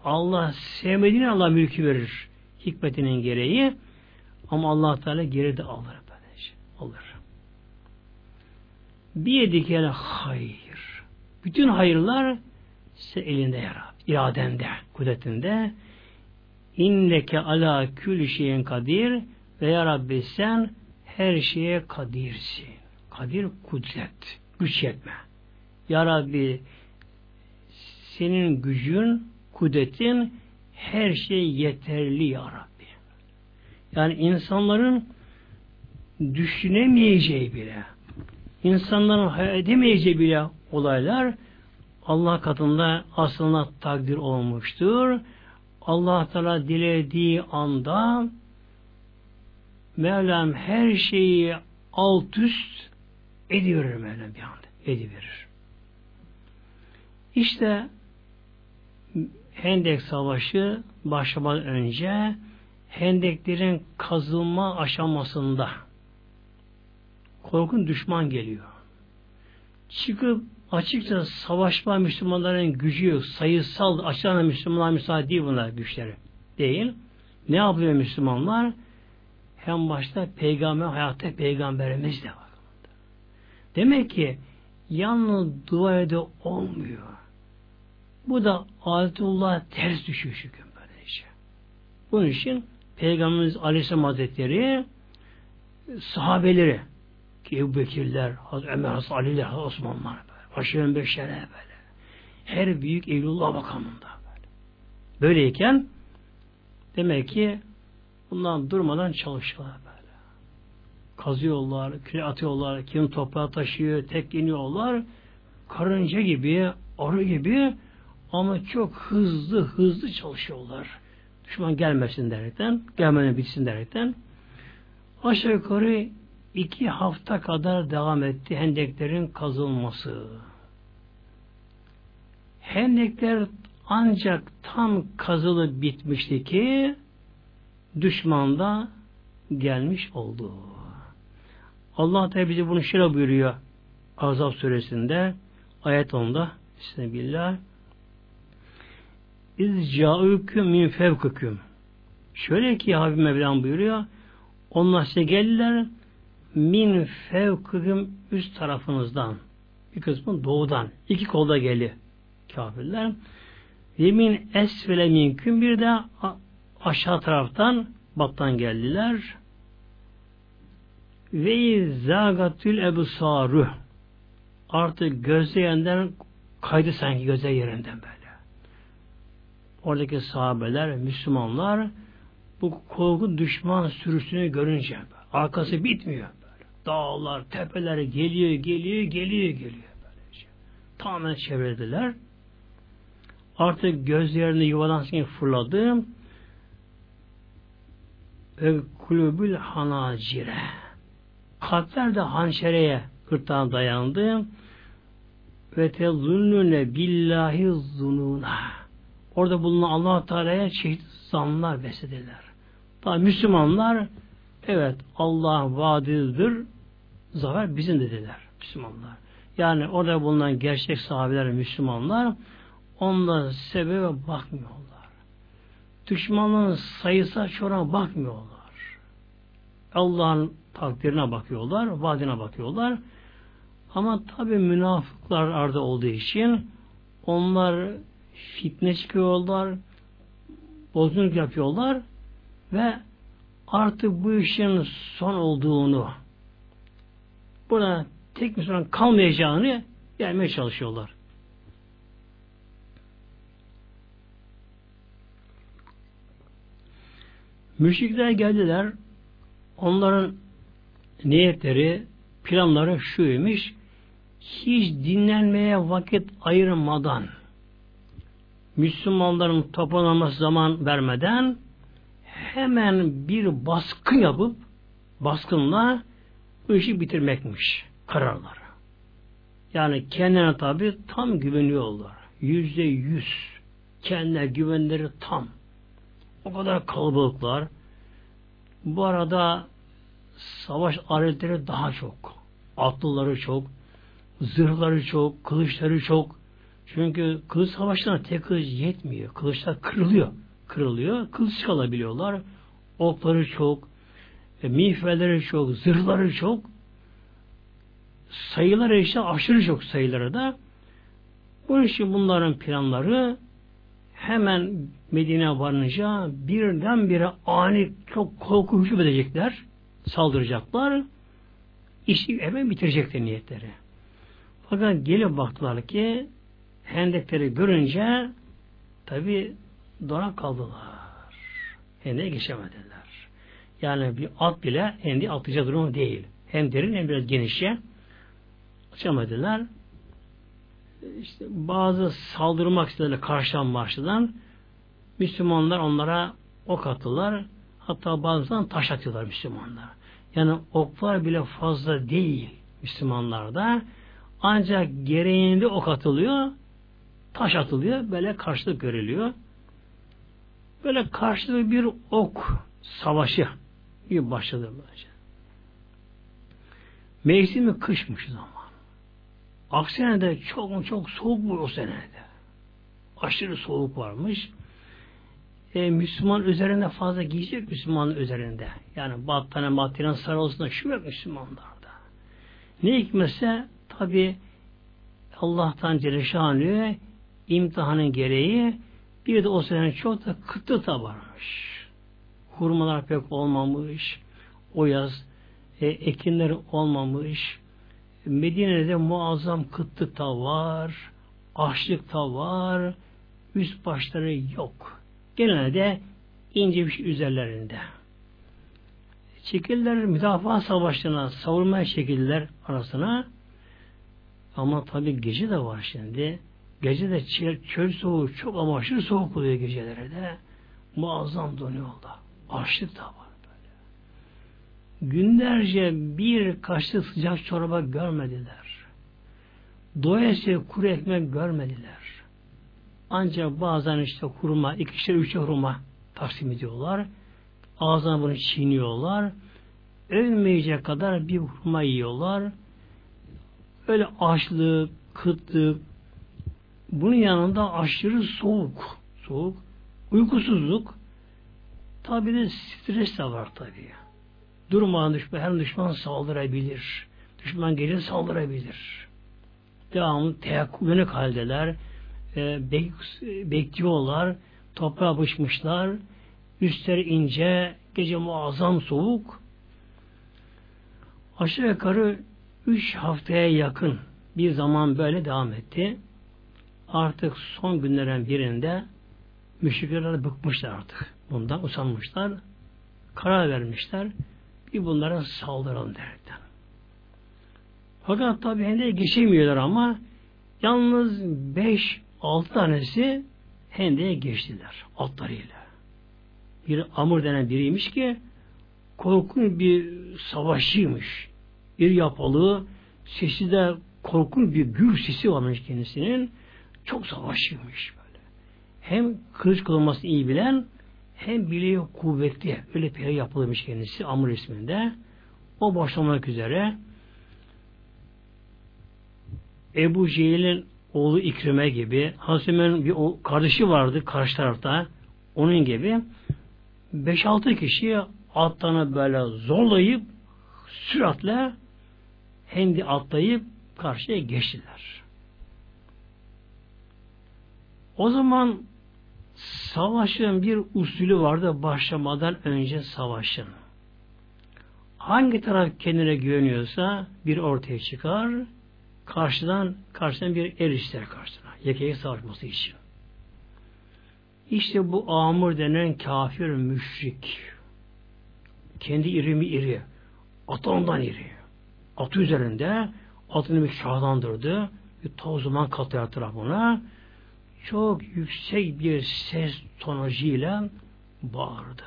Allah sevmediğini Allah mülkü verir. Hikmetinin gereği. Ama Allah Teala geri de alır. Alır. Bir yedikere hayır. Bütün hayırlar senin elinde yarar. İradende, kudretinde. İnneke ala külü şeyin kadir ve ya Rabbi sen her şeye kadirsin. Kadir kudret, güç yetme. Ya Rabbi senin gücün, kudretin her şey yeterli ya Rabbi. Yani insanların düşünemeyeceği bile, insanların hayal edemeyeceği bile olaylar Allah katında aslında takdir olmuştur. Allah Teala dilediği anda Mevlam her şeyi alt üst ediverir Mevlam bir anda. Ediverir. İşte Hendek Savaşı başlamadan önce Hendeklerin kazılma aşamasında korkun düşman geliyor. Çıkıp açıkça savaşma Müslümanların gücü yok. Sayısal açılan Müslümanlar müsaade değil bunlar güçleri. Değil. Ne yapıyor Müslümanlar? Hem başta peygamber hayatta peygamberimiz de var. Demek ki yalnız dua ede olmuyor. Bu da adetullah ters düşüyor şu gün böylece. Bunun için Peygamberimiz Aleyhisselam Hazretleri sahabeleri ki Ebu Bekirler, Ömer Hasan Ali'ler, Osmanlılar böyle. Aşırı beşere böyle. Her büyük evlullah makamında böyle. Böyleyken demek ki bundan durmadan çalışıyorlar böyle. Kazıyorlar, küre atıyorlar, kim toprağa taşıyor, tek iniyorlar. Karınca gibi, arı gibi ama çok hızlı hızlı çalışıyorlar. Düşman gelmesin derekten, gelmeden bitsin derekten. Aşağı yukarı iki hafta kadar devam etti hendeklerin kazılması. Hendekler ancak tam kazılı bitmişti ki düşman da gelmiş oldu. Allah Teala bize bunu şöyle buyuruyor Azap suresinde ayet 10'da Bismillah İz ca'üküm min fevküküm. Şöyle ki Habib Mevlam buyuruyor onlar size geldiler min fevküküm üst tarafınızdan. Bir kısmı doğudan iki kolda geli kafirler ve min esfele minküm bir de aşağı taraftan battan geldiler. Ve zagatül ebsaru artık gözleyenden kaydı sanki göze yerinden böyle. Oradaki sahabeler, Müslümanlar bu korku düşman sürüsünü görünce arkası bitmiyor böyle. Dağlar, tepeler geliyor, geliyor, geliyor, geliyor böylece. Tamamen çevirdiler. Artık gözlerini yuvadan fırladı. Ve kulübül hanacire. Kalpler de hançereye gırtlağına dayandı. Ve tezunnune billahi zununa. Orada bulunan allah Teala'ya çeşitli zanlar beslediler. Daha Müslümanlar evet Allah vaadidir zafer bizim dediler Müslümanlar. Yani orada bulunan gerçek sahabeler Müslümanlar onlar sebebe bakmıyorlar. Düşmanların sayısı çoğuna bakmıyorlar. Allah'ın takdirine bakıyorlar, vaadine bakıyorlar. Ama tabi münafıklar arda olduğu için onlar fitne çıkıyorlar, bozgunluk yapıyorlar ve artık bu işin son olduğunu burada tek Müslüman kalmayacağını gelmeye çalışıyorlar. Müşrikler geldiler. Onların niyetleri, planları şuymuş. Hiç dinlenmeye vakit ayırmadan Müslümanların toplanması zaman vermeden hemen bir baskın yapıp baskınla işi bitirmekmiş kararları. Yani kendine tabi tam güveniyorlar. Yüzde yüz. Kendine güvenleri tam. O kadar kalabalıklar. Bu arada savaş aletleri daha çok. Atlıları çok, zırhları çok, kılıçları çok. Çünkü kılıç savaşlarına tek kılıç yetmiyor. Kılıçlar kırılıyor. Kırılıyor. Kılıç kalabiliyorlar. Okları çok, e, miğferleri çok, zırhları çok. Sayıları işte aşırı çok sayıları da. Bunun için bunların planları hemen Medine varınca birdenbire ani çok korku hücum edecekler. Saldıracaklar. İşi hemen bitirecekler niyetleri. Fakat gelip baktılar ki hendekleri görünce tabi dona kaldılar. Hendeğe geçemediler. Yani bir at bile hendeği atlayacak durumu değil. Hem derin hem biraz genişçe açamadılar. İşte bazı saldırmak istediler karşıdan başladan. Müslümanlar onlara ok attılar. Hatta bazen taş atıyorlar Müslümanlar. Yani oklar bile fazla değil Müslümanlarda. Ancak gereğinde ok atılıyor, taş atılıyor, böyle karşılık görülüyor. Böyle karşılıklı bir ok savaşı bir başladı böylece. Mevsimi kışmış zaman. Aksine de çok çok soğuk bu o senede. Aşırı soğuk varmış. E, Müslüman üzerinde fazla giyecek Müslümanın üzerinde. Yani battaniye battaniye sarılsın yok Müslümanlarda. Ne hikmetse tabi Allah'tan Celle imtihanın gereği bir de o sene çok da kıtlık da varmış. Hurmalar pek olmamış. O yaz e, ekinler olmamış. Medine'de muazzam kıtlık da var. Açlık da var. Üst başları yok. Genelde ince bir şey üzerlerinde. Çekildiler müdafaa savaşlarına, savunmaya çekildiler arasına. Ama tabi gece de var şimdi. Gece de çöl, çöl soğuğu çok ama aşırı soğuk oluyor gecelere de. Muazzam donuyorlar. Açlık da var böyle. Günlerce bir kaşık sıcak çorba görmediler. Doyasıya kuru ekmek görmediler. Ancak bazen işte hurma, ikişer üçe hurma taksim ediyorlar. Ağzına bunu çiğniyorlar. Ölmeyecek kadar bir hurma yiyorlar. Öyle açlık, kıtlık, bunun yanında aşırı soğuk, soğuk, uykusuzluk, tabi de stres de var tabi. Durmadan düşman, her düşman saldırabilir. Düşman gelir saldırabilir. Devamlı teyakkuzunu haldeler. E, bek, bekliyorlar. Toprağa bışmışlar. Üstleri ince, gece muazzam soğuk. Aşağı yukarı üç haftaya yakın bir zaman böyle devam etti artık son günlerin birinde müşrikler bıkmışlar artık. Bundan usanmışlar. Karar vermişler. Bir bunlara saldıralım derken. Fakat tabi hendeğe geçemiyorlar ama yalnız beş, altı tanesi hendeğe geçtiler altlarıyla. Bir Amur denen biriymiş ki korkunç bir savaşçıymış. Bir yapalı, sesi de korkunç bir gür sesi varmış kendisinin. Çok savaşçıymış böyle. Hem kılıç kullanmasını iyi bilen hem bileği kuvvetli. Öyle peri yapılmış kendisi Amr isminde. O başlamak üzere Ebu Cehil'in oğlu İkrime gibi Hazreti bir kardeşi vardı karşı tarafta onun gibi 5-6 kişi atlarını böyle zorlayıp süratle hendi atlayıp karşıya geçtiler. O zaman savaşın bir usulü vardı başlamadan önce savaşın. hangi taraf kendine güveniyorsa bir ortaya çıkar, karşıdan karşıdan bir er ister karşısına. Yekeyi savaşması için. İşte bu amur denen kafir müşrik. Kendi irimi iri. Atı ondan iri. Atı üzerinde atını bir şahlandırdı. Bir toz zaman katı etrafına. Çok yüksek bir ses tonajıyla bağırdı.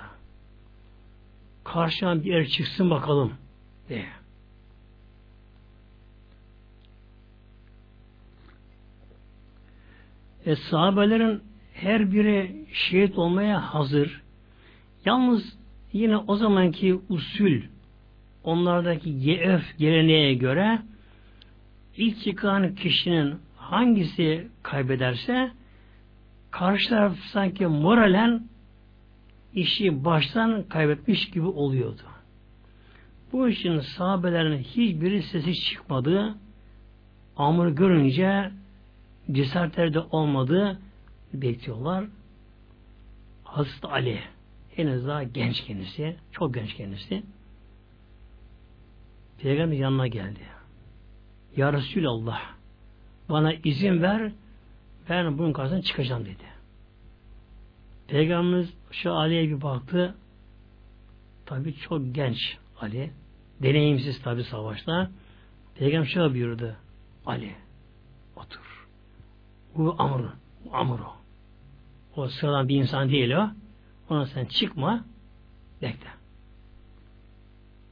Karşıdan bir er çıksın bakalım diye. E, sahabelerin her biri şehit olmaya hazır. Yalnız yine o zamanki usul onlardaki YF geleneğe göre ilk çıkan kişinin hangisi kaybederse karşı taraf sanki moralen işi baştan kaybetmiş gibi oluyordu. Bu için sahabelerin hiçbiri sesi çıkmadı. Amr'ı görünce cesaretleri de olmadı. Bekliyorlar. Hazreti Ali henüz daha genç kendisi. Çok genç kendisi. Peygamber yanına geldi. Ya Resulallah bana izin ver ben bunun karşısına çıkacağım dedi. Peygamberimiz şu Ali'ye bir baktı. Tabi çok genç Ali. Deneyimsiz tabi savaşta. Peygamber şöyle buyurdu. Ali otur. Bu Amr. Bu Amr o. O sıradan bir insan değil o. Ona sen çıkma. Bekle.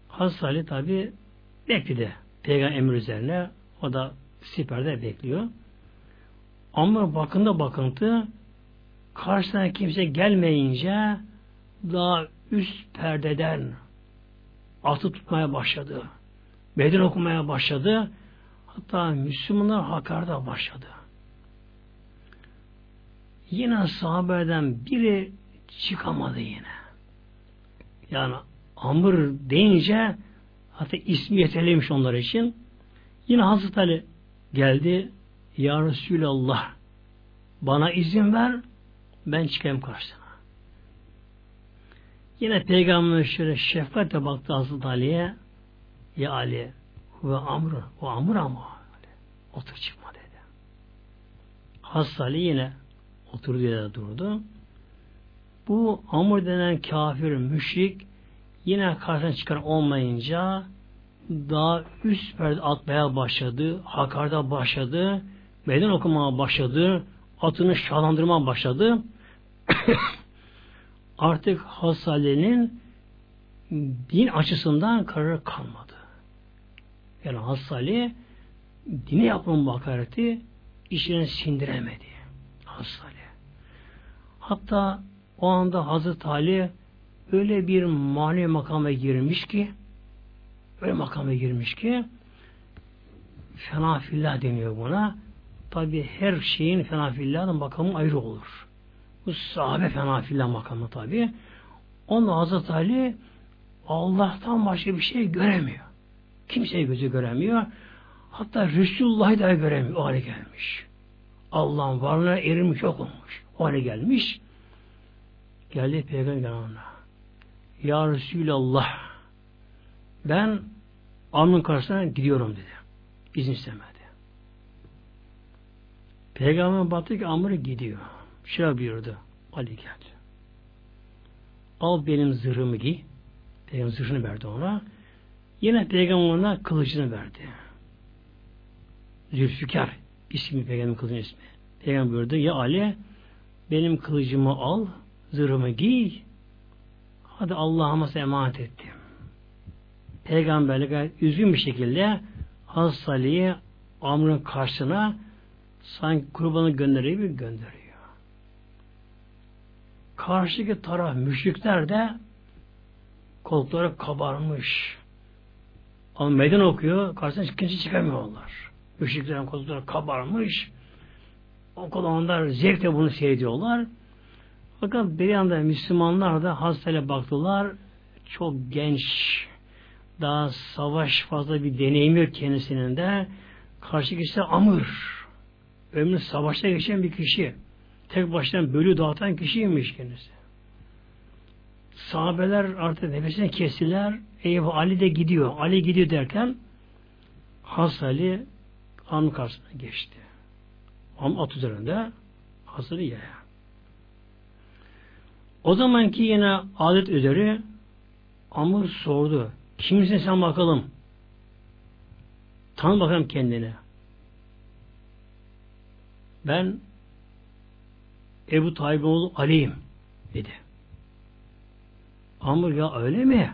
Hazreti Ali tabi bekledi. Peygamber emir üzerine. O da siperde bekliyor. Ama bakında bakıntı karşısına kimse gelmeyince daha üst perdeden atı tutmaya başladı. Beden okumaya başladı. Hatta Müslümanlar hakarda başladı. Yine sahabeden biri çıkamadı yine. Yani Amr deyince hatta ismi yeterliymiş onlar için. Yine Hazreti Ali geldi. Ya Resulallah bana izin ver ben çıkayım karşısına. Yine Peygamber şöyle şefkatle baktı Hazreti Ali'ye Ya Ali ve Amr o Amr ama otur çıkma dedi. Hazreti Ali yine oturdu yere durdu. Bu Amr denen kafir, müşrik yine karşısına çıkan olmayınca daha üst perde atmaya başladı, hakarda başladı, meydan okumaya başladı, atını şahlandırmaya başladı. Artık Hassali'nin din açısından kararı kalmadı. Yani Hassali dine yapılan bakareti işine sindiremedi. Hassali. Hatta o anda Hazreti Ali öyle bir manevi makama girmiş ki öyle makama girmiş ki fena fillah deniyor buna. Tabi her şeyin fena fillahın makamı ayrı olur. Bu sahabe fena fillah makamı tabi. Onunla Hazreti Ali Allah'tan başka bir şey göremiyor. Kimseyi gözü göremiyor. Hatta Resulullah'ı da göremiyor. O hale gelmiş. Allah'ın varlığına erimiş yok olmuş. O hale gelmiş. Geldi peygamber yanına. Ya Resulallah ben Amr'ın karşısına gidiyorum dedi. İzin istemedi. Peygamber baktı ki Amr gidiyor. Şöyle buyurdu. Ali gel. Al benim zırhımı giy. Peygamber zırhını verdi ona. Yine peygamber ona kılıcını verdi. Zülfikar ismi peygamber kılıcının ismi. Peygamber buyurdu ya Ali benim kılıcımı al, zırhımı giy. Hadi Allah'ıma emanet ettim. Peygamberle gayet üzgün bir şekilde Hazreti Ali'yi Amr'ın karşısına sanki kurbanı gönderiyor bir gönderiyor. Karşıdaki taraf müşrikler de koltukları kabarmış. Ama meydan okuyor, karşısına kimse çıkamıyorlar. Müşriklerin koltukları kabarmış. O kadar onlar zevkle bunu seyrediyorlar. Fakat bir yanda Müslümanlar da hastayla baktılar. Çok genç, daha savaş fazla bir deneyim yok kendisinin de. Karşı kişi amır. Ömrü savaşta geçen bir kişi. Tek başına bölü dağıtan kişiymiş kendisi. sahabeler artık nefesini kestiler. Eyvah Ali de gidiyor. Ali gidiyor derken Has Ali hanım karşısına geçti. Ama at üzerinde hazır yaya. O zamanki yine adet üzere Amr sordu. Kimsin sen bakalım? Tanı bakalım kendini. Ben Ebu Tayyip oğlu Ali'yim dedi. Amr ya öyle mi?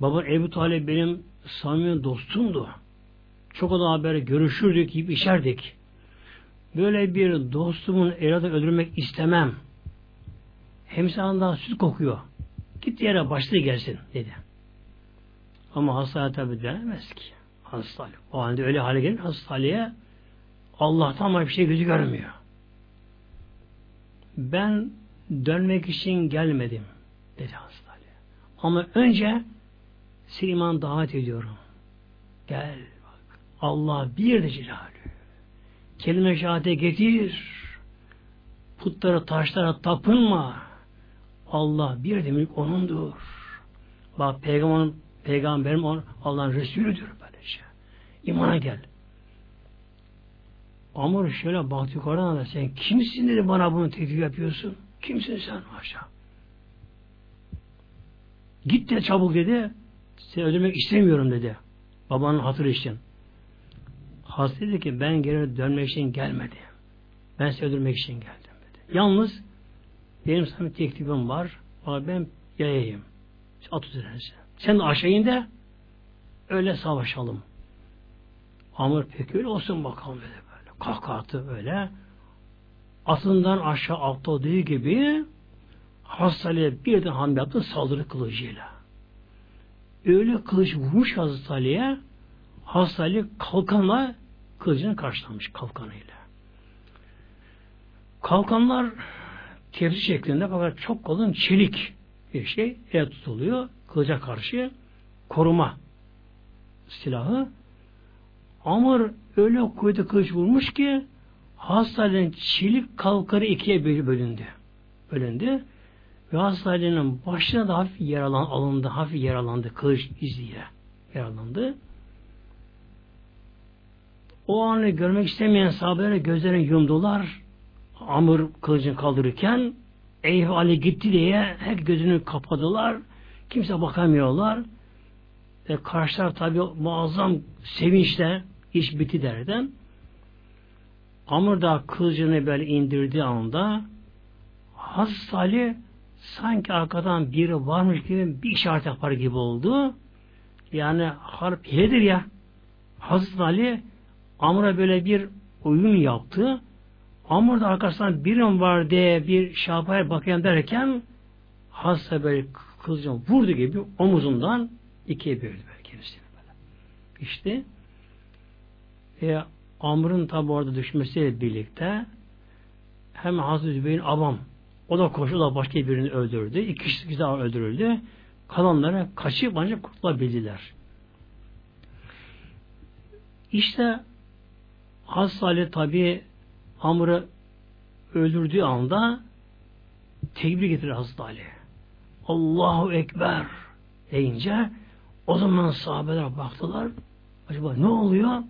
Baba Ebu Talib benim samimi dostumdu. Çok da haber görüşürdük, yiyip içerdik. Böyle bir dostumun eradı öldürmek istemem. Hem süt kokuyor. Git yere başlı gelsin dedi. Ama hastaya tabi denemez ki. Hastane. O halde öyle hale gelir hastaneye Allah'tan ama bir şey gözü görmüyor. Ben dönmek için gelmedim dedi hastane. Ama önce seni iman davet ediyorum. Gel bak. Allah bir de cilalü. Kelime şehadete getir. Putlara, taşlara tapınma. Allah bir de mülk onundur. Bak peygamberin peygamberim Allah'ın Resulüdür böylece. İmana gel. Amr şöyle baktı yukarıdan da sen kimsin dedi bana bunu teklif yapıyorsun. Kimsin sen haşa. Git de çabuk dedi. Seni öldürmek istemiyorum dedi. Babanın hatırı için. Hasta dedi ki ben geri dönmek için gelmedim. Ben seni öldürmek için geldim dedi. Yalnız benim sana bir teklifim var. Ama ben yayayım. At üzerine. Sen de aşağı in de öyle savaşalım. Amr peki öyle olsun bakalım dedi. Kahkahtı böyle. Atından aşağı atladığı gibi Hazreti birden hamle yaptı saldırı kılıcıyla. Öyle kılıç vurmuş Hazreti Ali'ye Hazreti Ali kalkanla kılıcını karşılamış kalkanıyla. Kalkanlar tepsi şeklinde fakat çok kalın çelik bir şey ele tutuluyor. Kılıca karşı koruma silahı. Amr öyle kuvvetli kılıç vurmuş ki hastanenin çelik kalkarı ikiye bölündü. Bölündü. Ve hastanenin başına da hafif yaralan, alındı, hafif yaralandı kılıç iziyle yaralandı. O anı görmek istemeyen sahabeler gözlerini yumdular. Amr kılıcını kaldırırken Eyvah Ali gitti diye her gözünü kapadılar. Kimse bakamıyorlar. Ve karşılar tabi muazzam sevinçle iş bitti derden. Amr da kılıcını böyle indirdiği anda Hazreti Ali sanki arkadan biri varmış gibi bir işaret yapar gibi oldu. Yani harp hiledir ya. Hazreti Ali Amr'a böyle bir oyun yaptı. Amr'da arkasından birim var diye bir şapaya bakayım derken hasta böyle kılıcını vurdu gibi omuzundan ikiye böldü böyle kendisini böyle. İşte e, Amr'ın tabi orada düşmesiyle birlikte hem Hazreti Zübeyir'in abam o da koşu o da başka birini öldürdü. İki kişi daha öldürüldü. Kalanlara kaçıp ancak kurtulabildiler. İşte Hazreti Ali tabi Amr'ı öldürdüğü anda tekbir getirir Hazreti Ali. Allahu Ekber deyince o zaman sahabeler baktılar. Acaba ne oluyor?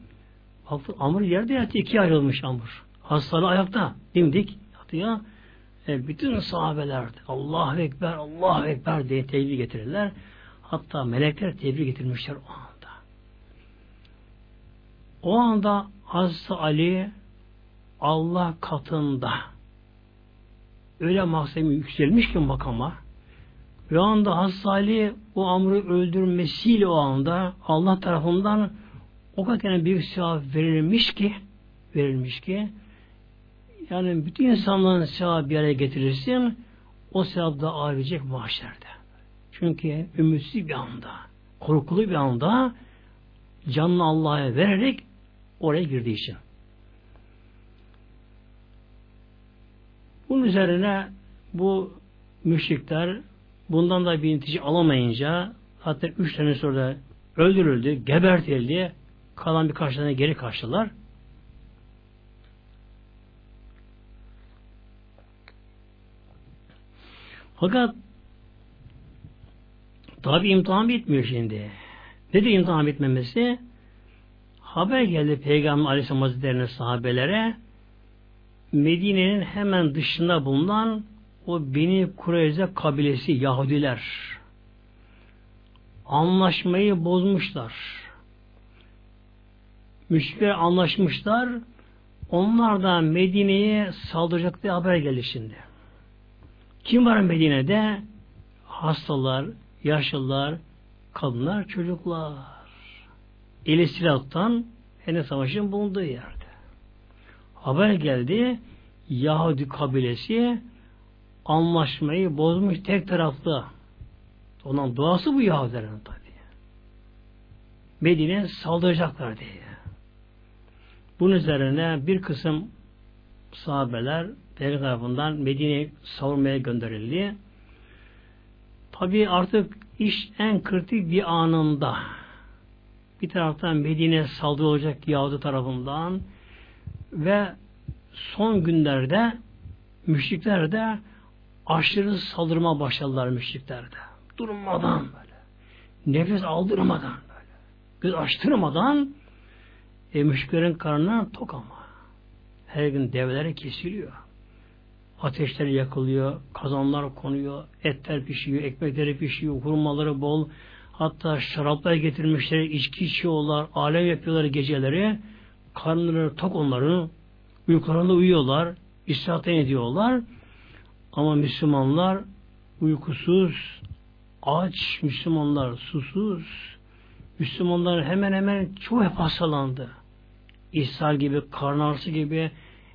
Amr yerde yattı. ikiye ayrılmış Amr. Hastalı ayakta. Dimdik yatıyor. E, bütün sahabeler Allahu Ekber, Allahu Ekber diye tebrik getirirler. Hatta melekler tebrik getirmişler o anda. O anda Hazreti Ali Allah katında öyle maksemi yükselmiş ki makama ve anda Hazreti Ali o amrı öldürmesiyle o anda Allah tarafından o kadar büyük sevap verilmiş ki verilmiş ki yani bütün insanların sevabı bir araya getirirsin o sevap da ağırlayacak mahşerde. Çünkü ümitsiz bir anda, korkulu bir anda canını Allah'a vererek oraya girdiği için. Bunun üzerine bu müşrikler bundan da bir netice alamayınca hatta üç tane sonra öldürüldü, gebertildi. Kalan birkaç tane geri kaçtılar. Fakat tabi imtihan bitmiyor şimdi. Ne de imtihan bitmemesi? Haber geldi Peygamber Aleyhisselam Hazretleri'ne sahabelere Medine'nin hemen dışında bulunan o Beni Kureyze kabilesi Yahudiler anlaşmayı bozmuşlar. Müşrikler anlaşmışlar. Onlar da Medine'ye saldıracak diye haber geldi şimdi. Kim var Medine'de? Hastalar, yaşlılar, kadınlar, çocuklar. Eli silahtan henüz savaşın bulunduğu yerde. Haber geldi Yahudi kabilesi anlaşmayı bozmuş tek taraflı. Onun duası bu Yahudilerin tabi. Medine'ye saldıracaklar diye. Bunun üzerine bir kısım sahabeler Peygamber tarafından Medine'ye savunmaya gönderildi. Tabi artık iş en kritik bir anında bir taraftan Medine saldırı olacak Yahudi tarafından ve son günlerde müşrikler de aşırı saldırma başladılar müşriklerde. Durmadan böyle. Nefes aldırmadan böyle. Göz açtırmadan e, müşriklerin karnına tok ama. Her gün devleri kesiliyor. Ateşler yakılıyor, kazanlar konuyor, etler pişiyor, ekmekleri pişiyor, hurmaları bol. Hatta şaraplar getirmişler, içki içiyorlar, alem yapıyorlar geceleri. Karnları tok onların, uykularında uyuyorlar, istirahat ediyorlar. Ama Müslümanlar uykusuz, aç, Müslümanlar susuz, Müslümanlar hemen hemen çoğu hep hastalandı. İshal gibi, karın ağrısı gibi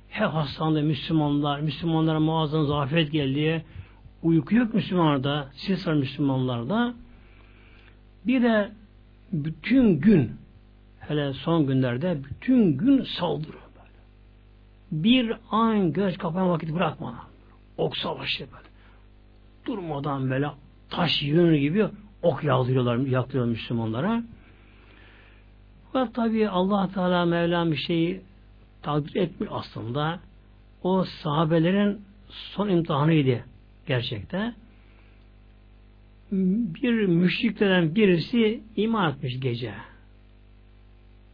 hep hastalandı Müslümanlar. Müslümanlara muazzam zafiyet geldi. Uyku yok Müslümanlarda, sis var Müslümanlarda. Bir de bütün gün hele son günlerde bütün gün saldırı böyle. Bir an göz kapayan vakit bırakmadan. Ok savaşı böyle. Durmadan böyle taş yığını gibi ok yağdırıyorlar, yaktırıyorlar Müslümanlara. Fakat tabi allah Teala Mevlam bir şeyi takdir etmiş aslında. O sahabelerin son imtihanıydı gerçekte. Bir müşriklerden birisi iman etmiş gece.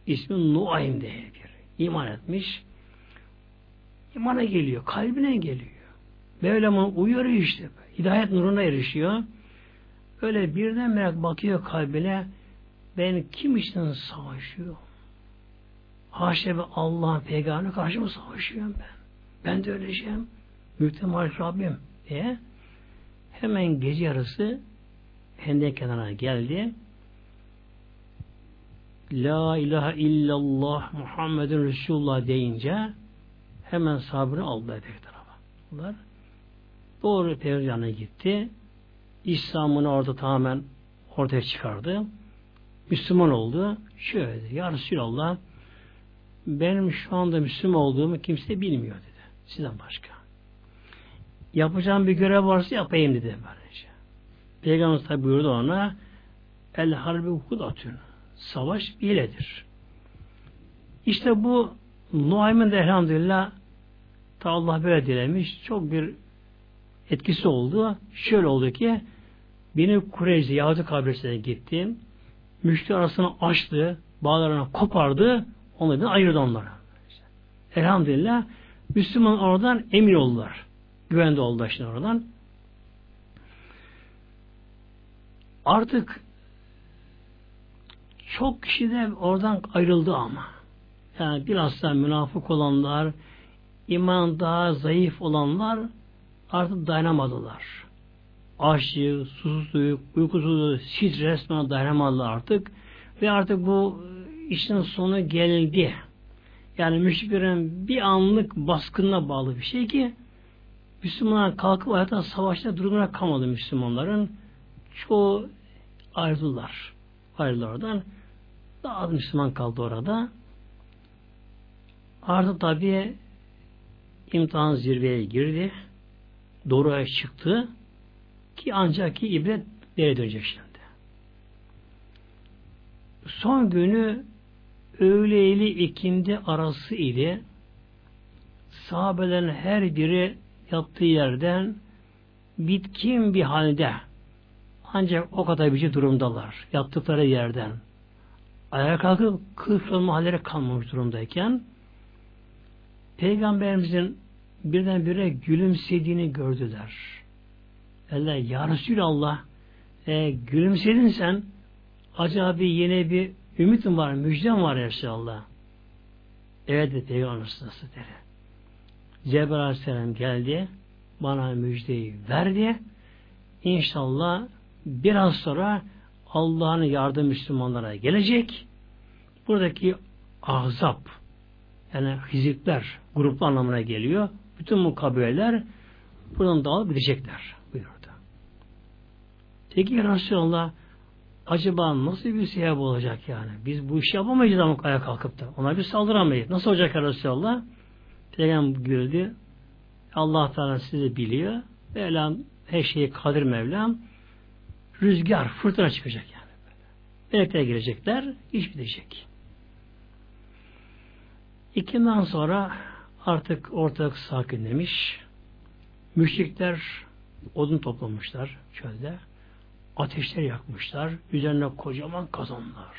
İsmi Nuaym diye bir. İman etmiş. İmana geliyor. Kalbine geliyor. Mevlam uyarıyor işte. Hidayet nuruna erişiyor. Öyle birden merak bakıyor kalbine ben kim için savaşıyorum? Haşa ve Allah'ın peygamberine karşı mı savaşıyorum ben? Ben de öleceğim. Müktemal Rabbim diye hemen gece yarısı hendek kenarına geldi. La ilahe illallah Muhammedun Resulullah deyince hemen sabrını aldı epey tarafa. Bunlar doğru peygamberine gitti. İslam'ını orada tamamen ortaya çıkardı. Müslüman oldu. Şöyle dedi. Ya Resulallah benim şu anda Müslüman olduğumu kimse bilmiyor dedi. Sizden başka. Yapacağım bir görev varsa yapayım dedi. Böylece. Peygamber tabi buyurdu ona El harbi hukudatün. Savaş hiledir. İşte bu Nuaym'ın da elhamdülillah ta Allah böyle dilemiş. Çok bir etkisi oldu. Şöyle oldu ki beni Kureyzi Yahudi kabilesine gittim. Müşteri arasını açtı, bağlarını kopardı, onları ayırdı onlara. Elhamdülillah Müslüman oradan emin oldular. Güvende oldu şimdi oradan. Artık çok kişi de oradan ayrıldı ama. Yani biraz da münafık olanlar, iman daha zayıf olanlar artık dayanamadılar açlığı, susuzluğu, uykusuzluğu, stres buna dayanamadılar artık. Ve artık bu işin sonu geldi. Yani müşriklerin bir anlık baskınına bağlı bir şey ki Müslümanlar kalkıp hayata savaşta durumuna kalmadı Müslümanların. Çoğu ayrıldılar. Ayrıldılar oradan. Daha az Müslüman kaldı orada. Artık tabi imtihan zirveye girdi. Doğruya çıktı. Ki ancak ki ibret nereye dönecek şimdi. Son günü öğle ikindi arası idi. Sahabelerin her biri yattığı yerden bitkin bir halde ancak o kadar bir şey durumdalar. Yattıkları yerden. Ayağa kalkıp kıvrılma halleri kalmamış durumdayken Peygamberimizin birdenbire gülümsediğini gördüler. Eller Ya Resulallah e, gülümsedin sen acaba bir yine bir ümitin var, müjdem var ya Resulallah. Evet dedi Peygamber Hazretleri. Cebrail Aleyhisselam geldi, bana müjdeyi verdi. İnşallah biraz sonra Allah'ın yardım Müslümanlara gelecek. Buradaki ahzap yani hizipler gruplu anlamına geliyor. Bütün bu kabileler buradan dağılıp gidecekler Peki Resulallah acaba nasıl bir sebep olacak yani? Biz bu işi yapamayız ama ayağa kalkıp da. Ona bir saldıramayız. Nasıl olacak Resulallah? Peygamber güldü. Allah Teala sizi biliyor. Mevlam her şeyi kadir Mevlam. Rüzgar, fırtına çıkacak yani. Melekler gelecekler, iş bitecek. İkinden sonra artık ortalık sakinlemiş. Müşrikler odun toplamışlar çölde. Ateşler yakmışlar. Üzerine kocaman kazanlar.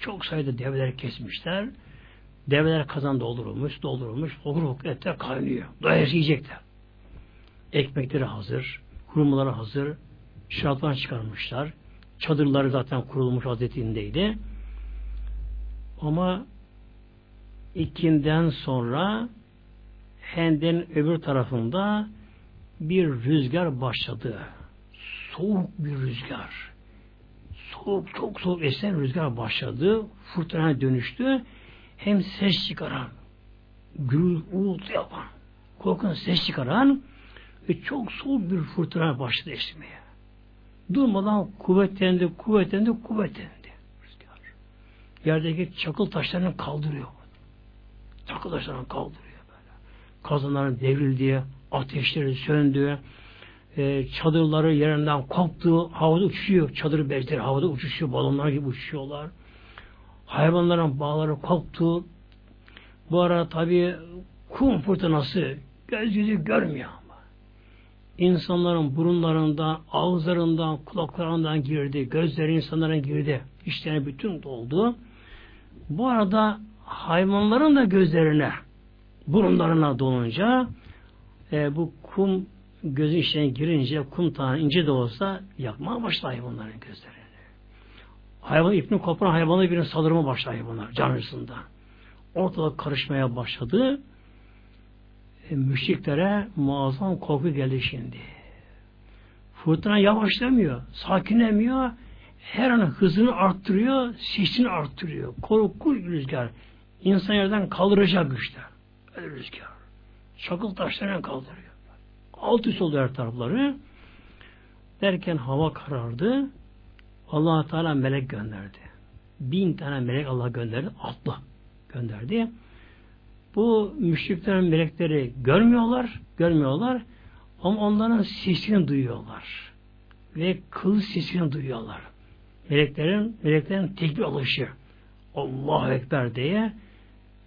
Çok sayıda develer kesmişler. Develer kazan doldurulmuş, doldurulmuş. Okur okur etler kaynıyor. Doyası yiyecekler. Ekmekleri hazır. Hurmaları hazır. Şaraplar çıkarmışlar. Çadırları zaten kurulmuş adetindeydi. Ama ikinden sonra Hend'in öbür tarafında bir rüzgar başladı. Soğuk bir rüzgar. Soğuk, çok soğuk esen rüzgar başladı. Fırtına dönüştü. Hem ses çıkaran, gürül, uğultu yapan, korkun ses çıkaran ve çok soğuk bir fırtına başladı esmeye. Durmadan kuvvetlendi, kuvvetlendi, kuvvetlendi. Rüzgar. Yerdeki çakıl taşlarını kaldırıyor. Çakıl taşlarını kaldırıyor böyle. Kazanların devrildiği, ateşleri söndü, e, çadırları yerinden koptu, havada uçuyor. Çadır bezleri havada uçuşuyor, balonlar gibi uçuşuyorlar. Hayvanların bağları koptu. Bu ara tabi kum fırtınası göz yüzü görmüyor ama. İnsanların burunlarından, ağızlarından, kulaklarından girdi, gözleri insanların girdi. İşlerine bütün doldu. Bu arada hayvanların da gözlerine, burunlarına dolunca e, bu kum gözün içine girince kum tane ince de olsa yakmaya başladı hayvanların gözlerini. Hayvan ipini koparan hayvanı birine saldırma başladı hayvanlar canlısından. Ortalık karışmaya başladı. E, müşriklere muazzam korku geldi şimdi. Fırtına yavaşlamıyor, sakinlemiyor. Her an hızını arttırıyor, sesini arttırıyor. Korkunç rüzgar. İnsan yerden kaldıracak güçte. Öyle rüzgar. Çakıl taşlarına kaldırıyor. Alt üst oldu her tarafları. Derken hava karardı. allah Teala melek gönderdi. Bin tane melek Allah gönderdi. Atlı gönderdi. Bu müşriklerin melekleri görmüyorlar, görmüyorlar ama onların sesini duyuyorlar. Ve kıl sesini duyuyorlar. Meleklerin, meleklerin tekbir alışı. Allahu Ekber diye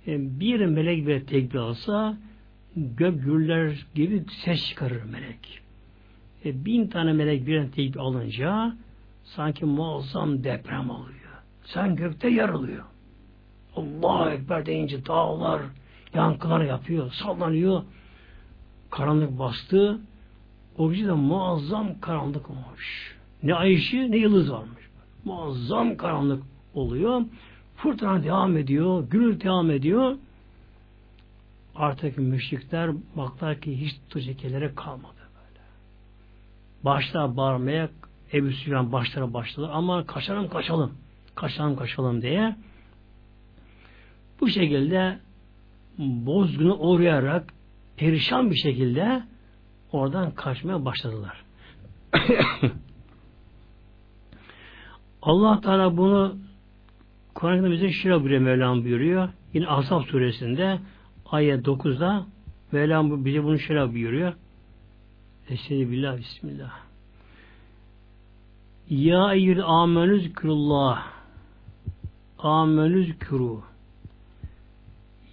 e, bir melek bir tekbir alsa gök gürler gibi ses çıkarır melek. E, bin tane melek bir tekbir alınca sanki muazzam deprem oluyor. Sen gökte yarılıyor. Allahu Ekber deyince dağlar yankılar yapıyor, sallanıyor. Karanlık bastı. O gece de muazzam karanlık olmuş. Ne ay ne yıldız varmış. Muazzam karanlık oluyor. Fırtına devam ediyor, gürültü devam ediyor. Artık müşrikler baklar ki hiç tutacak kalmadı böyle. Başlar bağırmaya Ebu Süfyan başlara başladı ama kaçalım kaçalım. Kaçalım kaçalım diye bu şekilde bozgunu uğrayarak perişan bir şekilde oradan kaçmaya başladılar. Allah Teala bunu Kur'an'da bize şöyle Mevlam buyuruyor. Yine Ashab suresinde ayet 9'da Mevlam bize bunu şöyle buyuruyor. Estaizu billah bismillah. Ya eyyül amenüz kürullah amenüz kuru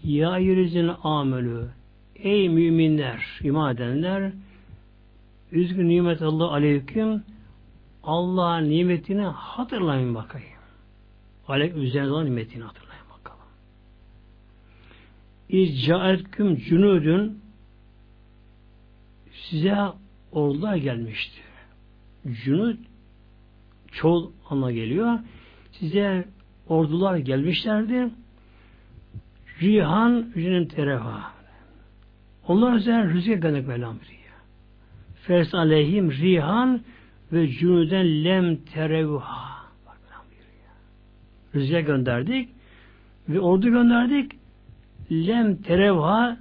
Ya eyyülüzün amelü Ey müminler, iman edenler üzgün nimet Allah aleyküm Allah'ın nimetini hatırlayın bakayım. Aleyküm üzerine olan nimetini hatırlayın. İccaetküm cünüdün size ordular gelmişti. Cünüd çoğul ana geliyor. Size ordular gelmişlerdi. Rihan rinin tereha. Onlar üzerine rüzgar göndermek Mevlam. Fers aleyhim rihan ve cünüden lem terevha. Rüzgar gönderdik ve ordu gönderdik. Lem terevha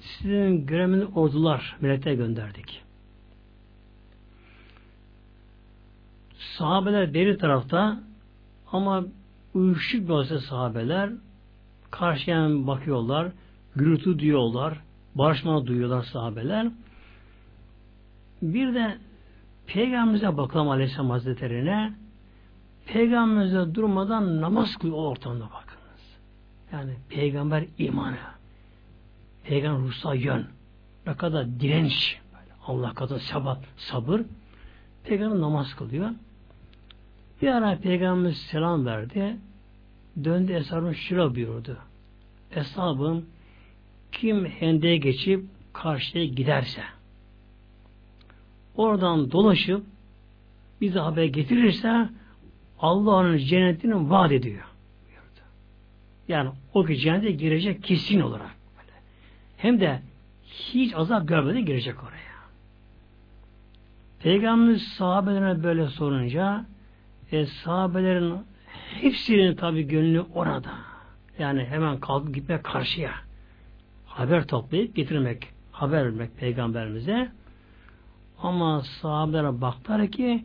sizin göremini ordular melekler gönderdik. Sahabeler beri tarafta ama uyuşuk bir olsa sahabeler karşıya bakıyorlar, gürültü diyorlar, barışma duyuyorlar sahabeler. Bir de Peygamberimize bakalım Aleyhisselam Hazretleri'ne Peygamberimize durmadan namaz kılıyor o ortamda bakınız. Yani peygamber imanı. Peygamber ruhsal yön. Ne kadar direnç. Allah kadar sabat, sabır. Peygamber namaz kılıyor. Bir ara Peygamberimiz selam verdi. Döndü eshabın şura buyurdu. Eshabım kim hendeye geçip karşıya giderse oradan dolaşıp bize haber getirirse Allah'ın cennetini vaat ediyor. Yani o ki cennete girecek kesin olarak. Hem de hiç azap görmeden girecek oraya. Peygamberimiz sahabelerine böyle sorunca e, sahabelerin hepsinin tabi gönlü orada. Yani hemen kalkıp gitmek karşıya. Haber toplayıp getirmek, haber vermek peygamberimize. Ama sahabelere baktılar ki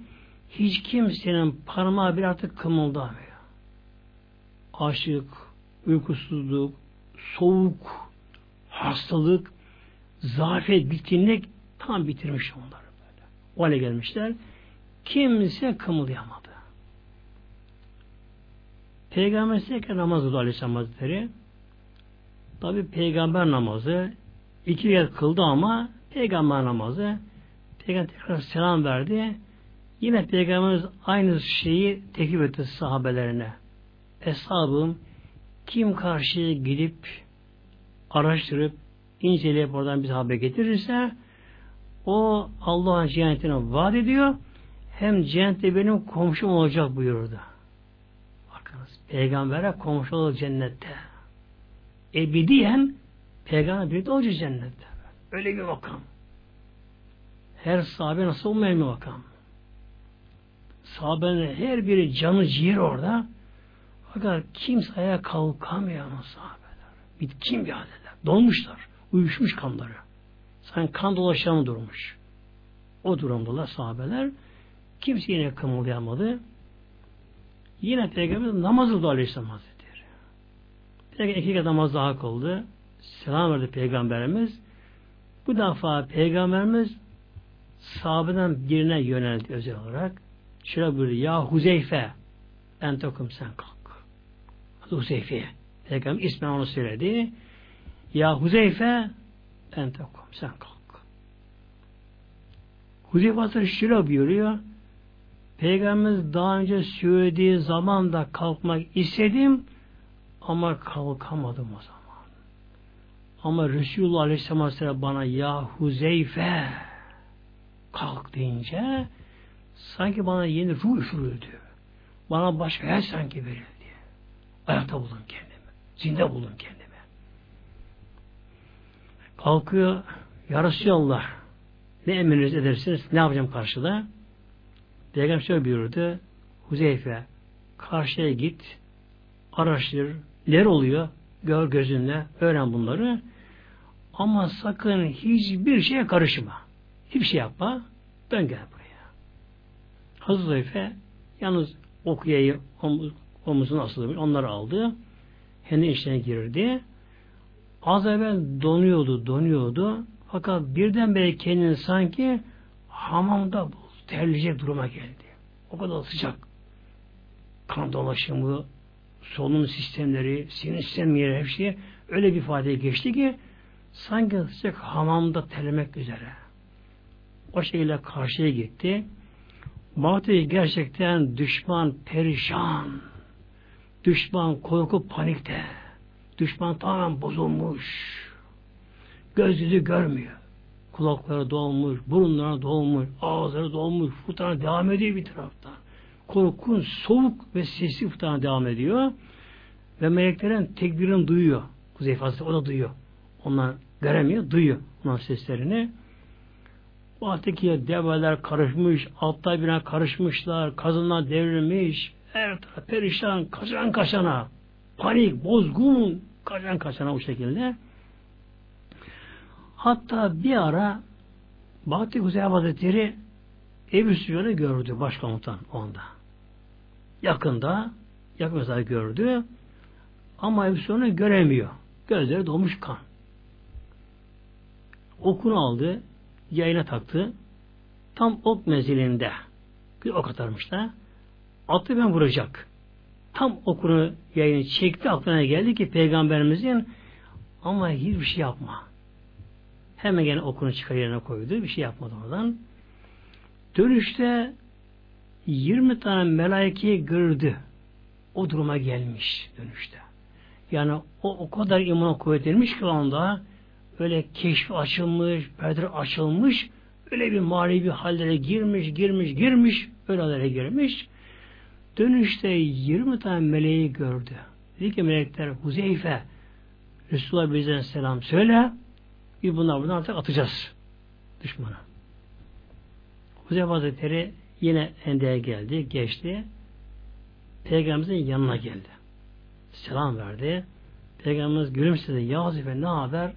hiç kimsenin parmağı bir artık kımıldamıyor. Aşık, uykusuzluk, soğuk, hastalık, zafiyet, bitkinlik tam bitirmiş onları böyle. O hale gelmişler. Kimse kımıldayamadı. Peygamber sekre namaz kıldı Aleyhisselam Hazretleri. Tabi peygamber namazı iki kez kıldı ama peygamber namazı peygamber tekrar selam verdi. Yine peygamberimiz aynı şeyi tekip etti sahabelerine. Eshabım kim karşıya gidip araştırıp inceleyip oradan bir haber getirirse o Allah'ın cennetine vaat ediyor hem cennette benim komşum olacak buyurdu. Bakınız peygambere komşu olacak cennette. Ebediyen peygamber birlikte olacak cennette. Öyle bir makam. Her sahabe nasıl olmayan bir makam. Sahabenin her biri canı ciğer orada. Fakat kimse ayağa kalkamıyor sahabeler. Bitkin bir haldeler. Donmuşlar. Uyuşmuş kanları. Sanki kan dolaşanı durmuş. O durumdalar sahabeler. Kimse yine kımıldayamadı. Yine Peygamber namaz kıldı Aleyhisselam Hazretleri. Peki iki namaz daha kıldı. Selam verdi Peygamberimiz. Bu defa Peygamberimiz sahabeden birine yöneldi özel olarak. Şöyle buyurdu. Ya Huzeyfe ben tokum sen kalk. Huzeyfe. Peygamber ismen onu söyledi. Ya Huzeyfe ben tokum sen kalk. Huzeyfe Hazretleri şöyle buyuruyor. Peygamberimiz daha önce söylediği zaman da kalkmak istedim ama kalkamadım o zaman. Ama Resulullah Aleyhisselam Hazretleri bana ya Huzeyfe kalk deyince sanki bana yeni ruh üfürüldü. Bana başka her sanki verildi. Ayakta buldum kendimi. Zinde buldum kendimi. Kalkıyor. Ya Allah. Ne emriniz edersiniz? Ne yapacağım karşıda? Peygamber şöyle buyurdu. Huzeyfe karşıya git. Araştır. Neler oluyor? Gör gözünle. Öğren bunları. Ama sakın hiçbir şeye karışma. Hiçbir şey yapma. Dön gel buraya. Hazreti Huzeyfe yalnız okuyayı omuz, omuzuna asılmış. Onları aldı. Kendi içine girdi. Az evvel donuyordu, donuyordu. Fakat birdenbire kendini sanki hamamda. Terleyecek duruma geldi. O kadar sıcak. Kan dolaşımı, solunum sistemleri, sinir sistemleri her şey öyle bir ifadeye geçti ki sanki sıcak hamamda terlemek üzere. O şekilde karşıya gitti. Baktı gerçekten düşman perişan. Düşman korku panikte. Düşman tamamen bozulmuş. Göz yüzü görmüyor. Kulakları dolmuş, burunları dolmuş, ağızları dolmuş, fıtana devam ediyor bir taraftan. Korkun, soğuk ve sesli fıtana devam ediyor. Ve meleklerin tekbirini duyuyor. Kuzey Fazla o da duyuyor. Onlar göremiyor, duyuyor onun seslerini. Baktaki develer karışmış, altlar birine karışmışlar, kazınlar devrilmiş, her taraf perişan, kaçan kaçana, panik, bozgun, kaçan kaçana o şekilde. Hatta bir ara Bahtı Kuzey Hazretleri Ebu Süfyan'ı gördü başkomutan onda. Yakında, yakın mesela gördü ama Ebu Süfyan'ı göremiyor. Gözleri dolmuş kan. Okunu aldı, yayına taktı. Tam ok mezilinde bir ok atarmış da atı ben vuracak. Tam okunu yayını çekti aklına geldi ki peygamberimizin ama hiçbir şey yapma. Hemen gene okunu çıkar yerine koydu. Bir şey yapmadı oradan. Dönüşte 20 tane melaikeyi gördü. O duruma gelmiş dönüşte. Yani o o kadar iman kuvvetlenmiş ki anda öyle keşfi açılmış, perde açılmış, öyle bir manevi hallere girmiş, girmiş, girmiş, öyle hallere girmiş. Dönüşte 20 tane meleği gördü. Dedi ki melekler Huzeyfe Resulullah Beyazı'na selam söyle bir bunlar buradan artık atacağız düşmana. Huzeyfe Hazretleri yine endeye geldi, geçti. Peygamberimizin yanına geldi. Selam verdi. Peygamberimiz gülümsedi. Ya Huzeyfe ne haber?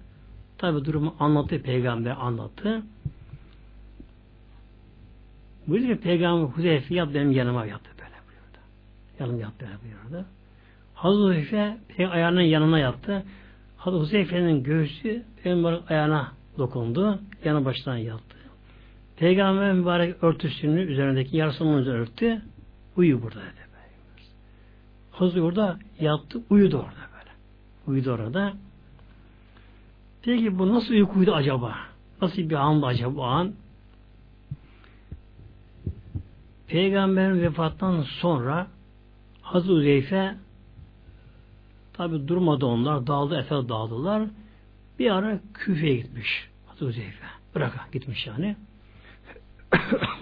Tabi durumu anlattı, peygamber anlattı. Buyurdu ki peygamber Huzeyfe yat benim yanıma buyurdu. Yanım böyle buyurdu. Hazreti Huzeyfe ayağının yanına yattı. Hazreti Huzeyfe'nin göğsü peygamberin ayağına dokundu. Yanı başından yattı. Peygamber mübarek örtüsünü üzerindeki yarısını örttü. Uyu burada dedi. Hazreti orada yattı, uyudu orada böyle. Uyudu orada. Peki bu nasıl uykuydu acaba? Nasıl bir andı acaba bu an? Peygamberin vefatından sonra Hazreti Uzeyfe tabi durmadı onlar. Dağıldı, efe dağıldılar. Bir ara Küfe'ye gitmiş. Hazreti Uzeyfe. Irak'a gitmiş yani.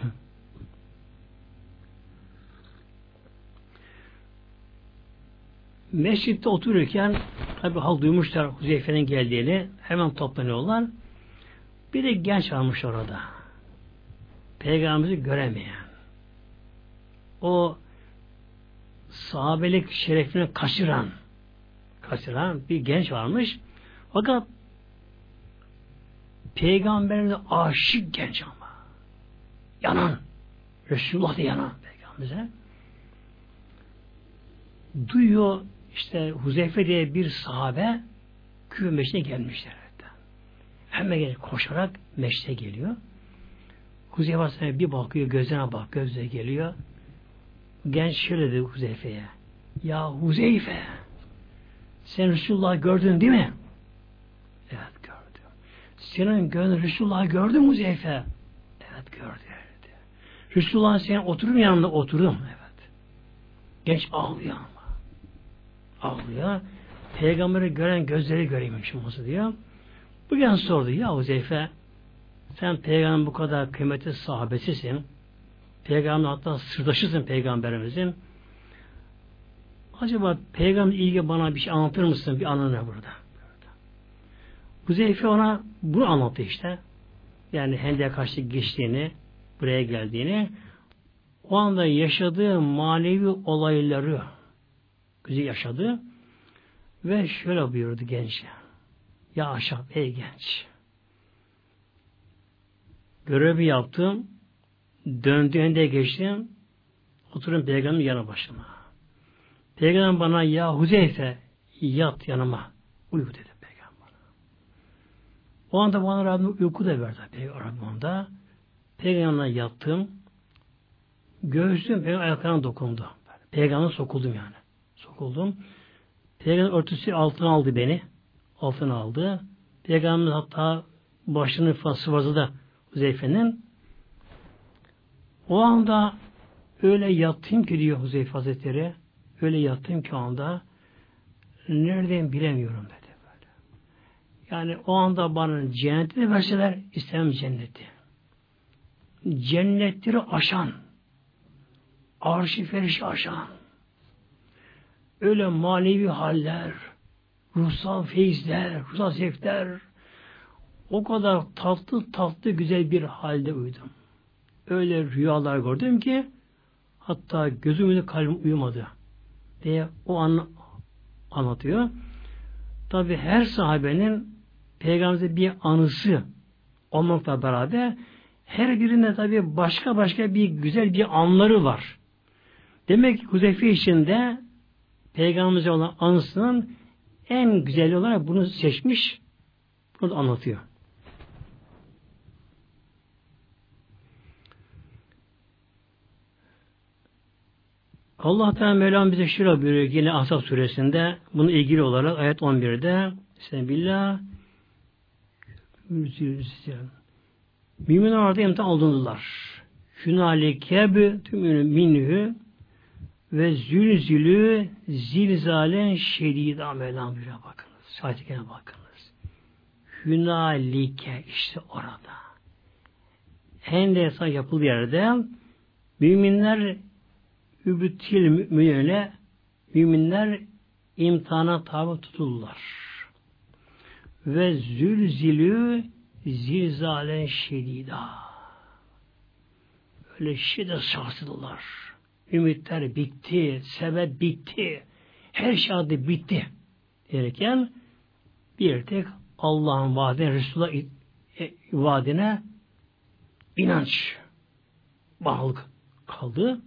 Mescitte otururken tabi hal duymuşlar Huzeyfe'nin geldiğini hemen toplanıyorlar. Bir de genç varmış orada. Peygamberimizi göremeyen. O sahabelik şerefini kaçıran kaçıran bir genç varmış. Fakat Peygamberimize aşık genç ama. Yanan. Resulullah da yanan Peygamberimize. Duyuyor işte Huzeyfe diye bir sahabe küve meşte gelmişler. Hemen gelip koşarak meşte geliyor. Huzeyfe bir bakıyor, gözüne bak, gözle geliyor. Genç şöyle dedi Huzeyfe'ye. Ya Huzeyfe, sen Resulullah gördün değil mi? Evet gördüm. Senin gönlün Resulullah'ı gördün mü Huzeyfe? Evet gördü. Resulullah sen oturum yanında oturdum. Evet. Genç ağlıyor ağlıyor. Peygamberi gören gözleri göreymiş nasıl diyor. Bu gen sordu ya Huzeyfe sen peygamber bu kadar kıymetli sahabesisin. Peygamber hatta sırdaşısın peygamberimizin. Acaba peygamber ilgi bana bir şey anlatır mısın? Bir anı ne burada? Huzeyfe ona bunu anlattı işte. Yani Hendek'e karşı geçtiğini, buraya geldiğini, o anda yaşadığı manevi olayları güzel yaşadı. Ve şöyle buyurdu genç. Ya aşağı ey genç. Görevi yaptım. Döndüğünde geçtim. Oturun peygamberin yanı başıma. Peygamber bana ya Huzeyfe yat yanıma. Uyu dedi peygamber. O anda bana Rabbim uyku da verdi. Rabbim onda. Peygamber'e yattım. Göğsüm peygamber ayaklarına dokundu. Peygamber sokuldum yani sokuldum. Peygamber örtüsü altına aldı beni. Altına aldı. Peygamber hatta başını sıvazı da Huzeyfe'nin O anda öyle yattım ki diyor Huzeyfe Hazretleri öyle yattım ki o anda nereden bilemiyorum dedi. Böyle. Yani o anda bana cenneti de verseler istemem cenneti. Cennetleri aşan arşi ferişi aşan öyle manevi haller ruhsal feyizler, ruhsal zevkler o kadar tatlı tatlı güzel bir halde uyudum. Öyle rüyalar gördüm ki hatta gözümün kalbim uyumadı diye o an anlatıyor. Tabi her sahabenin peygamberimize bir anısı olmakla beraber her birinde tabi başka başka bir güzel bir anları var. Demek ki Huzeyfe içinde peygamberimize olan anısının en güzel olarak bunu seçmiş, bunu anlatıyor. Allah Teala Mevlam bize şöyle buyuruyor yine Ahzab suresinde bunu ilgili olarak ayet 11'de Bismillah Müminler orada imtihan alındılar. Hünalike tümünü minhü ve zülzülü zilzalen şedida Mevlam buyuruyor bakınız. Şahitlikine bakınız. Hünalike işte orada. Hendesa yapıldığı yerde müminler übütil müminine müminler imtihana tabi tutulurlar. Ve zülzülü zilzalen şedida. Öyle şiddet sarsıldılar. Ümitler bitti, sebep bitti, her şey adı bitti derken bir tek Allah'ın vaadine, Resulullah e, vaadine inanç, bağlılık kaldı.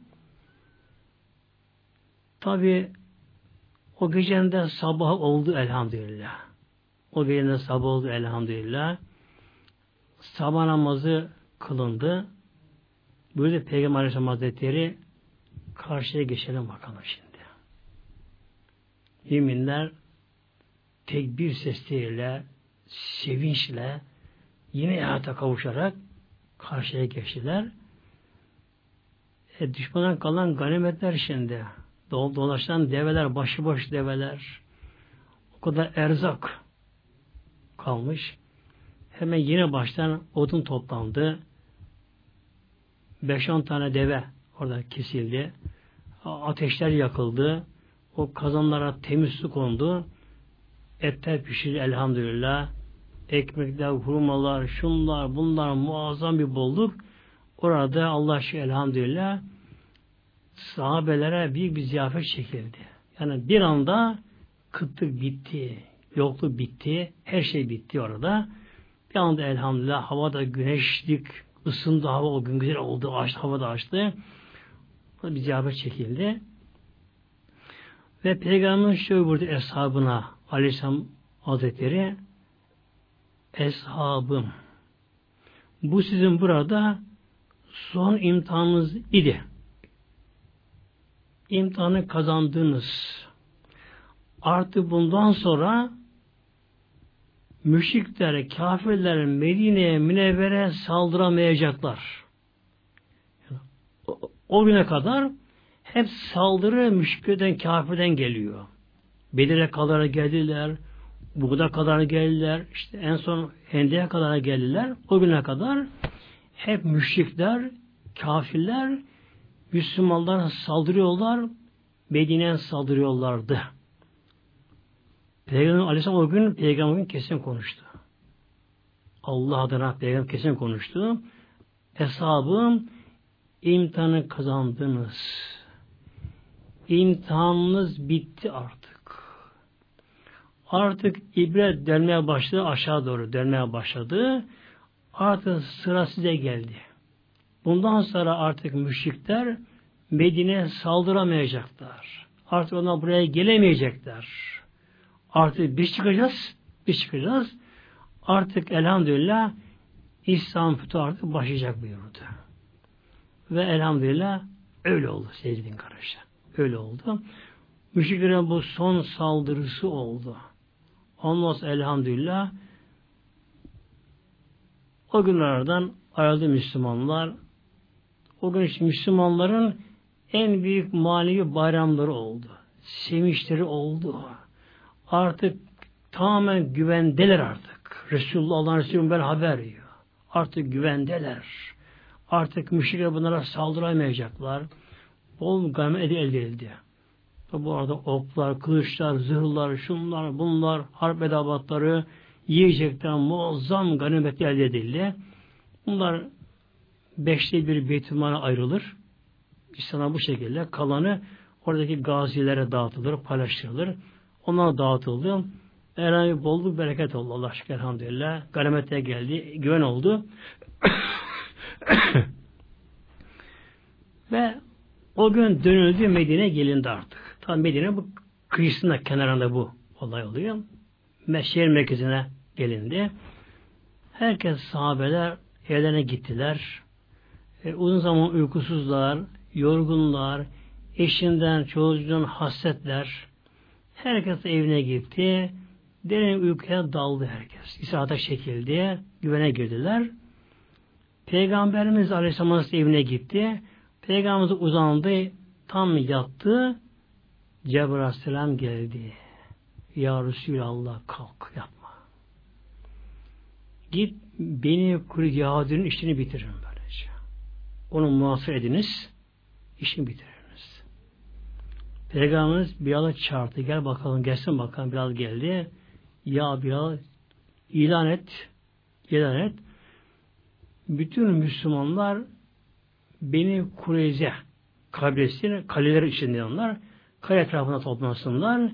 Tabi o gecende sabah oldu elhamdülillah. O gecende sabah oldu elhamdülillah. Sabah namazı kılındı. Böyle Peygamber Aleyhisselam Hazretleri karşıya geçelim bakalım şimdi. Müminler tekbir sesleriyle, sevinçle yine hayata kavuşarak karşıya geçtiler. E, düşmandan kalan ganimetler şimdi dolaşan develer, başıboş develer, o kadar erzak kalmış. Hemen yine baştan odun toplandı. 5-10 tane deve orada kesildi. Ateşler yakıldı. O kazanlara temiz su kondu. Etler pişirdi elhamdülillah. Ekmekler, hurmalar, şunlar, bunlar muazzam bir bolluk. Orada Allah şu elhamdülillah sahabelere büyük bir ziyafet çekildi. Yani bir anda kıtlık bitti, yokluk bitti, her şey bitti orada. Bir anda elhamdülillah havada güneşlik, ısındı hava o gün güzel oldu, açtı, havada açtı. Bir ziyafet çekildi. Ve Peygamber şöyle burada eshabına Aleyhisselam Hazretleri Eshabım bu sizin burada son imtihanınız idi imtihanı kazandınız. Artık bundan sonra müşrikler, kafirler Medine'ye münevvere saldıramayacaklar. O, o güne kadar hep saldırı müşriklerden, kafirden geliyor. Bedir'e kadar geldiler, Buğda kadar geldiler, işte en son Hende'ye kadar geldiler. O güne kadar hep müşrikler, kafirler Müslümanlar saldırıyorlar, Medine'ye saldırıyorlardı. Peygamber Aleyhisselam o gün Peygamberin kesin konuştu. Allah adına Peygamber kesin konuştu. Hesabım imtihanı kazandınız. İmtihanınız bitti artık. Artık ibret dönmeye başladı, aşağı doğru dönmeye başladı. Artık sıra size geldi. Bundan sonra artık müşrikler Medine'ye saldıramayacaklar. Artık onlar buraya gelemeyecekler. Artık biz çıkacağız, biz çıkacağız. Artık elhamdülillah İslam fütü artık başlayacak buyurdu. Ve elhamdülillah öyle oldu sevgili kardeşler. Öyle oldu. Müşriklerin bu son saldırısı oldu. Ondan elhamdülillah o günlerden ayrıldı Müslümanlar o gün Müslümanların en büyük manevi bayramları oldu. Sevinçleri oldu. Artık tamamen güvendeler artık. Resulullah Allah'ın Resulü'nün ben haber veriyor. Artık güvendeler. Artık müşrikler bunlara saldıramayacaklar. Bol ganimet elde edildi. Bu arada oklar, kılıçlar, zırhlar, şunlar, bunlar, harp edavatları, yiyecekler muazzam ganimet elde edildi. Bunlar beşte bir beytülmana ayrılır. İslam'a bu şekilde kalanı oradaki gazilere dağıtılır, paylaştırılır. Onlar dağıtıldı. Herhangi bolluk bereket oldu Allah şükür elhamdülillah. Ganimete geldi, güven oldu. Ve o gün dönüldü Medine gelindi artık. Tam Medine bu kıyısında kenarında bu olay oluyor. Şehir merkezine gelindi. Herkes sahabeler evlerine gittiler. E, uzun zaman uykusuzlar, yorgunlar, eşinden, çocuğundan hasretler. Herkes evine gitti. Derin uykuya daldı herkes. İsa'da şekilde güvene girdiler. Peygamberimiz Aleyhisselam evine gitti. Peygamberimiz uzandı, tam yattı. Cebrail Aleyhisselam geldi. Ya Resulallah kalk yapma. Git beni kuru Yahudi'nin işini bitirin. Onu muhasır ediniz, işini bitiriniz. Peygamberimiz Bilal'ı çağırdı. Gel bakalım, gelsin bakalım. Bilal geldi. Ya Bilal ilan et, ilan et. Bütün Müslümanlar beni Kureyze kabilesine kaleler içinde onlar kale etrafına toplansınlar.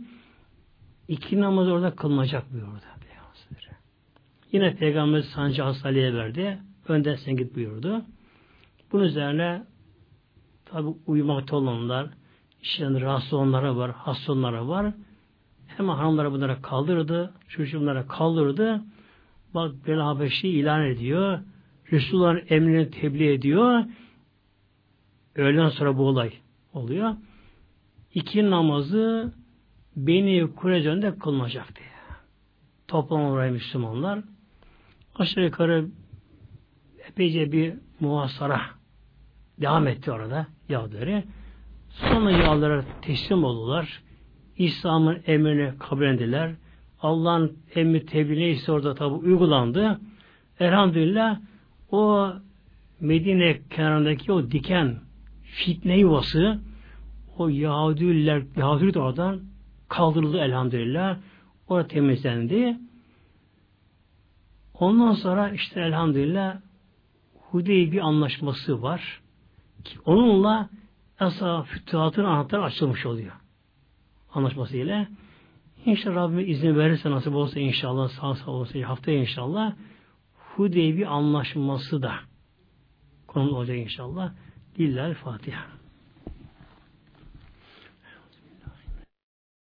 İki namaz orada kılınacak buyurdu. Yine Peygamber sancı Ali'ye verdi. Önden sen git buyurdu. Bunun üzerine tabi uyumakta olanlar, işte rahatsız olanlara var, hasta olanlara var. Hemen hanımlara bunlara kaldırdı, çocuklara kaldırdı. Bak Bilal Habeşi ilan ediyor. Resulullah'ın emrini tebliğ ediyor. Öğleden sonra bu olay oluyor. İki namazı Beni Kureyze'nde kılınacak diye. Toplam oraya Müslümanlar. Aşağı yukarı epeyce bir muhasara devam etti orada Yahudileri. Sonra Yahudiler teslim oldular. İslam'ın emrini kabul ettiler. Allah'ın emri tebliğ ise orada tabi uygulandı. Elhamdülillah o Medine kenarındaki o diken fitne yuvası o Yahudiler Yahudiler oradan kaldırıldı elhamdülillah. Orada temizlendi. Ondan sonra işte elhamdülillah Hudeybi anlaşması var. Onunla Asa fütühatın anahtarı açılmış oluyor. Anlaşması ile. İnşallah Rabbim izin verirse nasip olsa inşallah sağ sağ olsa haftaya inşallah Hudeybi anlaşması da konu olacak inşallah. Lillahi Fatiha.